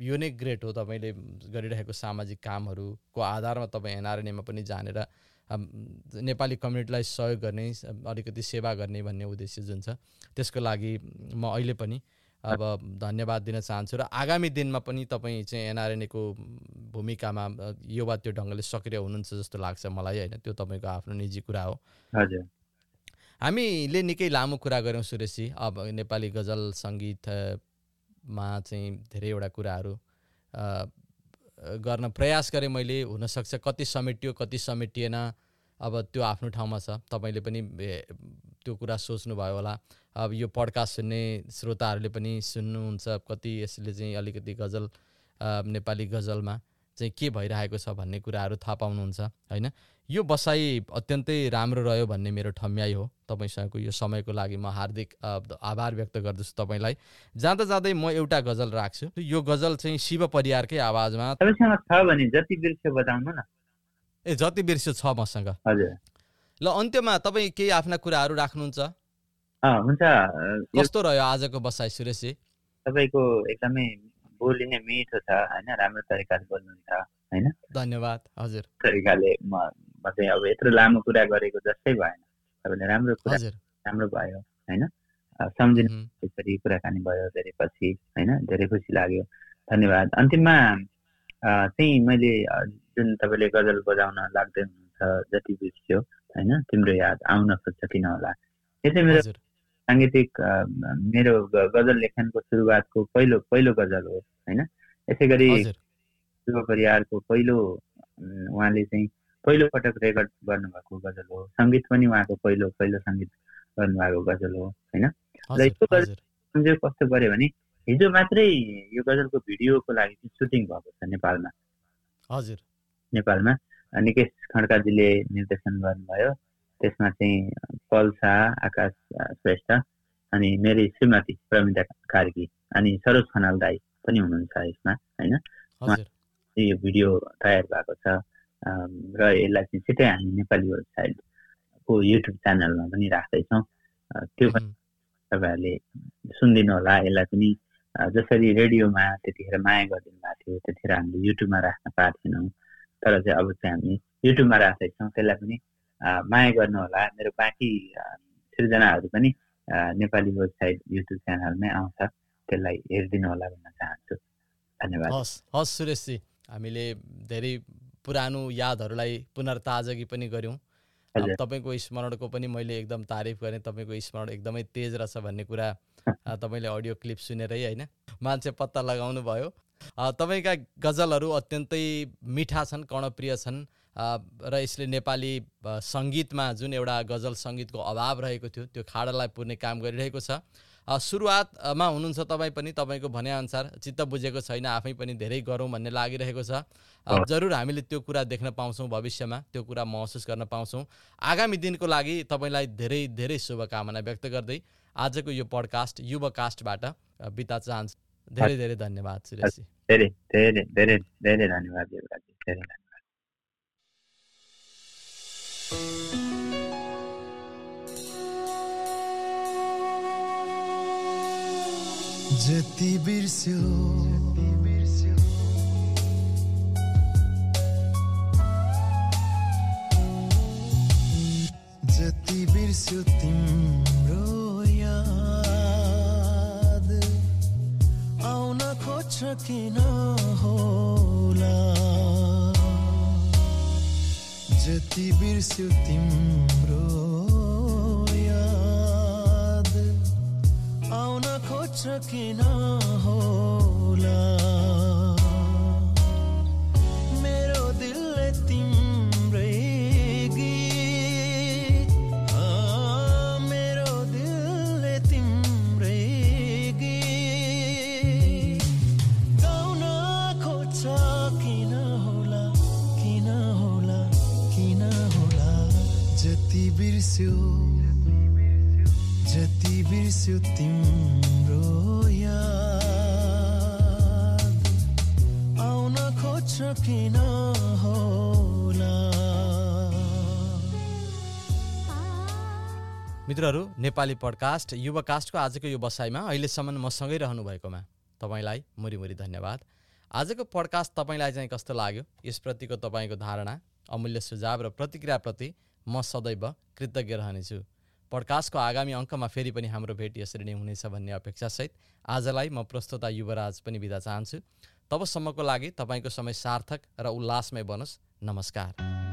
यो नै ग्रेट हो तपाईँले गरिरहेको सामाजिक कामहरूको आधारमा तपाईँ एनआरएनएमा पनि जानेर नेपाली कम्युनिटीलाई सहयोग गर्ने अलिकति सेवा गर्ने भन्ने उद्देश्य जुन छ त्यसको लागि म अहिले पनि अब धन्यवाद दिन चाहन्छु र आगामी दिनमा पनि तपाईँ चाहिँ एनआरएनएको भूमिकामा यो वा त्यो ढङ्गले सक्रिय हुनुहुन्छ जस्तो लाग्छ मलाई होइन? त्यो तपाईँको आफ्नो निजी कुरा हो। हजुर। हामीले निकै लामो कुरा गऱ्यौँ सुरेशजी। अब नेपाली गजल सङ्गीतमा चाहिँ धेरैवटा कुराहरू गर्न प्रयास गरेँ मैले। हुनसक्छ कति समेटियो कति समेटिएन। अब त्यो आफ्नो ठाउँमा छ। तपाईँले पनि त्यो कुरा सोच्नुभयो होला। अब यो पडकास्ट सुन्ने श्रोताहरूले पनि सुन्नुहुन्छ कति यसले चाहिँ अलिकति गजल नेपाली गजलमा। चाहिँ के भइरहेको छ भन्ने कुराहरू थाहा पाउनुहुन्छ होइन? यो बसाइ अत्यन्तै राम्रो रह्यो भन्ने मेरो ठम्याइ हो तपाईँसँगको यो समयको लागि। म हार्दिक आभार व्यक्त गर्दछु तपाईँलाई। जाँदा जाँदै म एउटा गजल राख्छु। यो गजल चाहिँ शिव परियारकै आवाजमा तपाईँसँग छ भने जति बिर्स्यो बताउनु न। ए जति बिर्स्यो छ मसँग। ल अन्त्यमा तपाईँ केही आफ्ना कुराहरू राख्नुहुन्छ? कस्तो रह्यो आजको बसाइ सुरेशजी? तपाईँको एकदमै बोली नै मिठो छ होइन राम्रो तरिकाले बोल्नुहुन्छ होइन? धन्यवाद हजुर। तरिकाले म चाहिँ अब यत्रो लामो कुरा गरेको जस्तै भएन। तपाईँले राम्रो कुरा राम्रो भयो होइन? सम्झिनु यसरी कुराकानी भयो धेरै पछि होइन? धेरै खुसी लाग्यो। धन्यवाद। अन्तिममा चाहिँ मैले जुन तपाईँले गजल बजाउन लाग्दै हुनुहुन्छ जति बिर्स्यो होइन? तिम्रो याद आउन खोज्छ किन होला यो चाहिँ मेरो साङ्गीतिक मेरो गजल लेखनको सुरुवातको पहिलो पहिलो गजल हो होइन? यसै गरी परियारको पहिलो उहाँले चाहिँ पहिलो पटक रेकर्ड गर्नुभएको गजल हो। सङ्गीत पनि उहाँको पहिलो पहिलो सङ्गीत गर्नुभएको गजल हो होइन? हजुर यो गजल- कस्तो पऱ्यो भने हिजो मात्रै यो गजलको भिडियोको लागि चाहिँ सुटिङ भएको छ नेपालमा। हजुर। नेपालमा। निकेश खड्काजीले निर्देशन गर्नुभयो। त्यसमा चाहिँ पल्सा आकाश श्रेष्ठ अनि मेरी श्रीमती प्रमिता कार्की अनि सरोज खनाल दाई पनि हुनुहुन्छ यसमा होइन यो भिडियो तयार भएको छ र यसलाई चाहिँ छिट्टै हामी नेपाली वेबसाइटको युट्युब च्यानलमा पनि राख्दैछौँ त्यो पनि तपाईँहरूले सुनिदिनु होला यसलाई पनि जसरी रेडियोमा त्यतिखेर माया गरिदिनु भएको थियो त्यतिखेर हामीले युट्युबमा राख्न पाएको थिएनौँ तर चाहिँ अब चाहिँ हामी युट्युबमा राख्दैछौँ त्यसलाई पनि माया गर्नु होला मेरो बाँकी सृजनाहरू पनि नेपाली वेबसाइट युट्युब च्यानलमै आउँछ त्यसलाई हेरिदिनु होला भन्न चाहन्छु धन्यवाद हस् हस् सुरेशजी हामीले धेरै पुरानो यादहरूलाई पुनर्ताजगी पनि गऱ्यौँ। तपाईँको स्मरणको पनि मैले एकदम तारिफ गरेँ तपाईँको स्मरण एकदमै तेज रहेछ भन्ने कुरा तपाईँले अडियो क्लिप सुनेरै होइन मान्छे पत्ता लगाउनु भयो तपाईँका गजलहरू अत्यन्तै मिठा छन् कर्णप्रिय छन् र यसले नेपाली सङ्गीतमा जुन एउटा गजल सङ्गीतको अभाव रहेको थियो त्यो खाडललाई पुर्ने काम गरिरहेको छ। सुरुवातमा हुनुहुन्छ तपाईँ पनि तपाईँको भनेअनुसार चित्त बुझेको छैन आफै पनि धेरै गरौँ भन्ने लागिरहेको छ। जरुर हामीले त्यो कुरा देख्न पाउँछौँ भविष्यमा त्यो कुरा महसुस गर्न पाउँछौँ। आगामी दिनको लागि तपाईँलाई धेरै धेरै शुभकामना व्यक्त गर्दै आजको यो पडकास्ट युवकास्टबाट बिता चाहन्छु। धेरै धेरै धन्यवाद सुरेशजी धेरै धेरै धेरै धेरै धन्यवाद। जति बिर्स्यो जति बिर्स्यो तिम्रो याद आउन खोज्छ किन होला जति बिर्स्यो तिम्रो याद। आउन खोज्छ किन होला? जति बिर्स्यो तिम्रो याद। आउन खोज्छ किन मित्रहरू नेपाली पडकास्ट युवकास्टको आजको यो बसाइमा अहिलेसम्म मसँगै रहनुभएकोमा तपाईँलाई मुरीमुरी धन्यवाद। आजको पडकास्ट तपाईँलाई चाहिँ कस्तो लाग्यो? यसप्रतिको तपाईँको धारणा अमूल्य सुझाव र प्रतिक्रियाप्रति म सदैव कृतज्ञ रहनेछु। पडकास्टको आगामी अङ्कमा फेरि पनि हाम्रो भेट यसरी नै हुनेछ भन्ने अपेक्षासहित आजलाई म प्रस्तुता युवराज पनि बिदा चाहन्छु। तबसम्मको लागि तपाईँको समय सार्थक र उल्लासमय बनोस्। नमस्कार।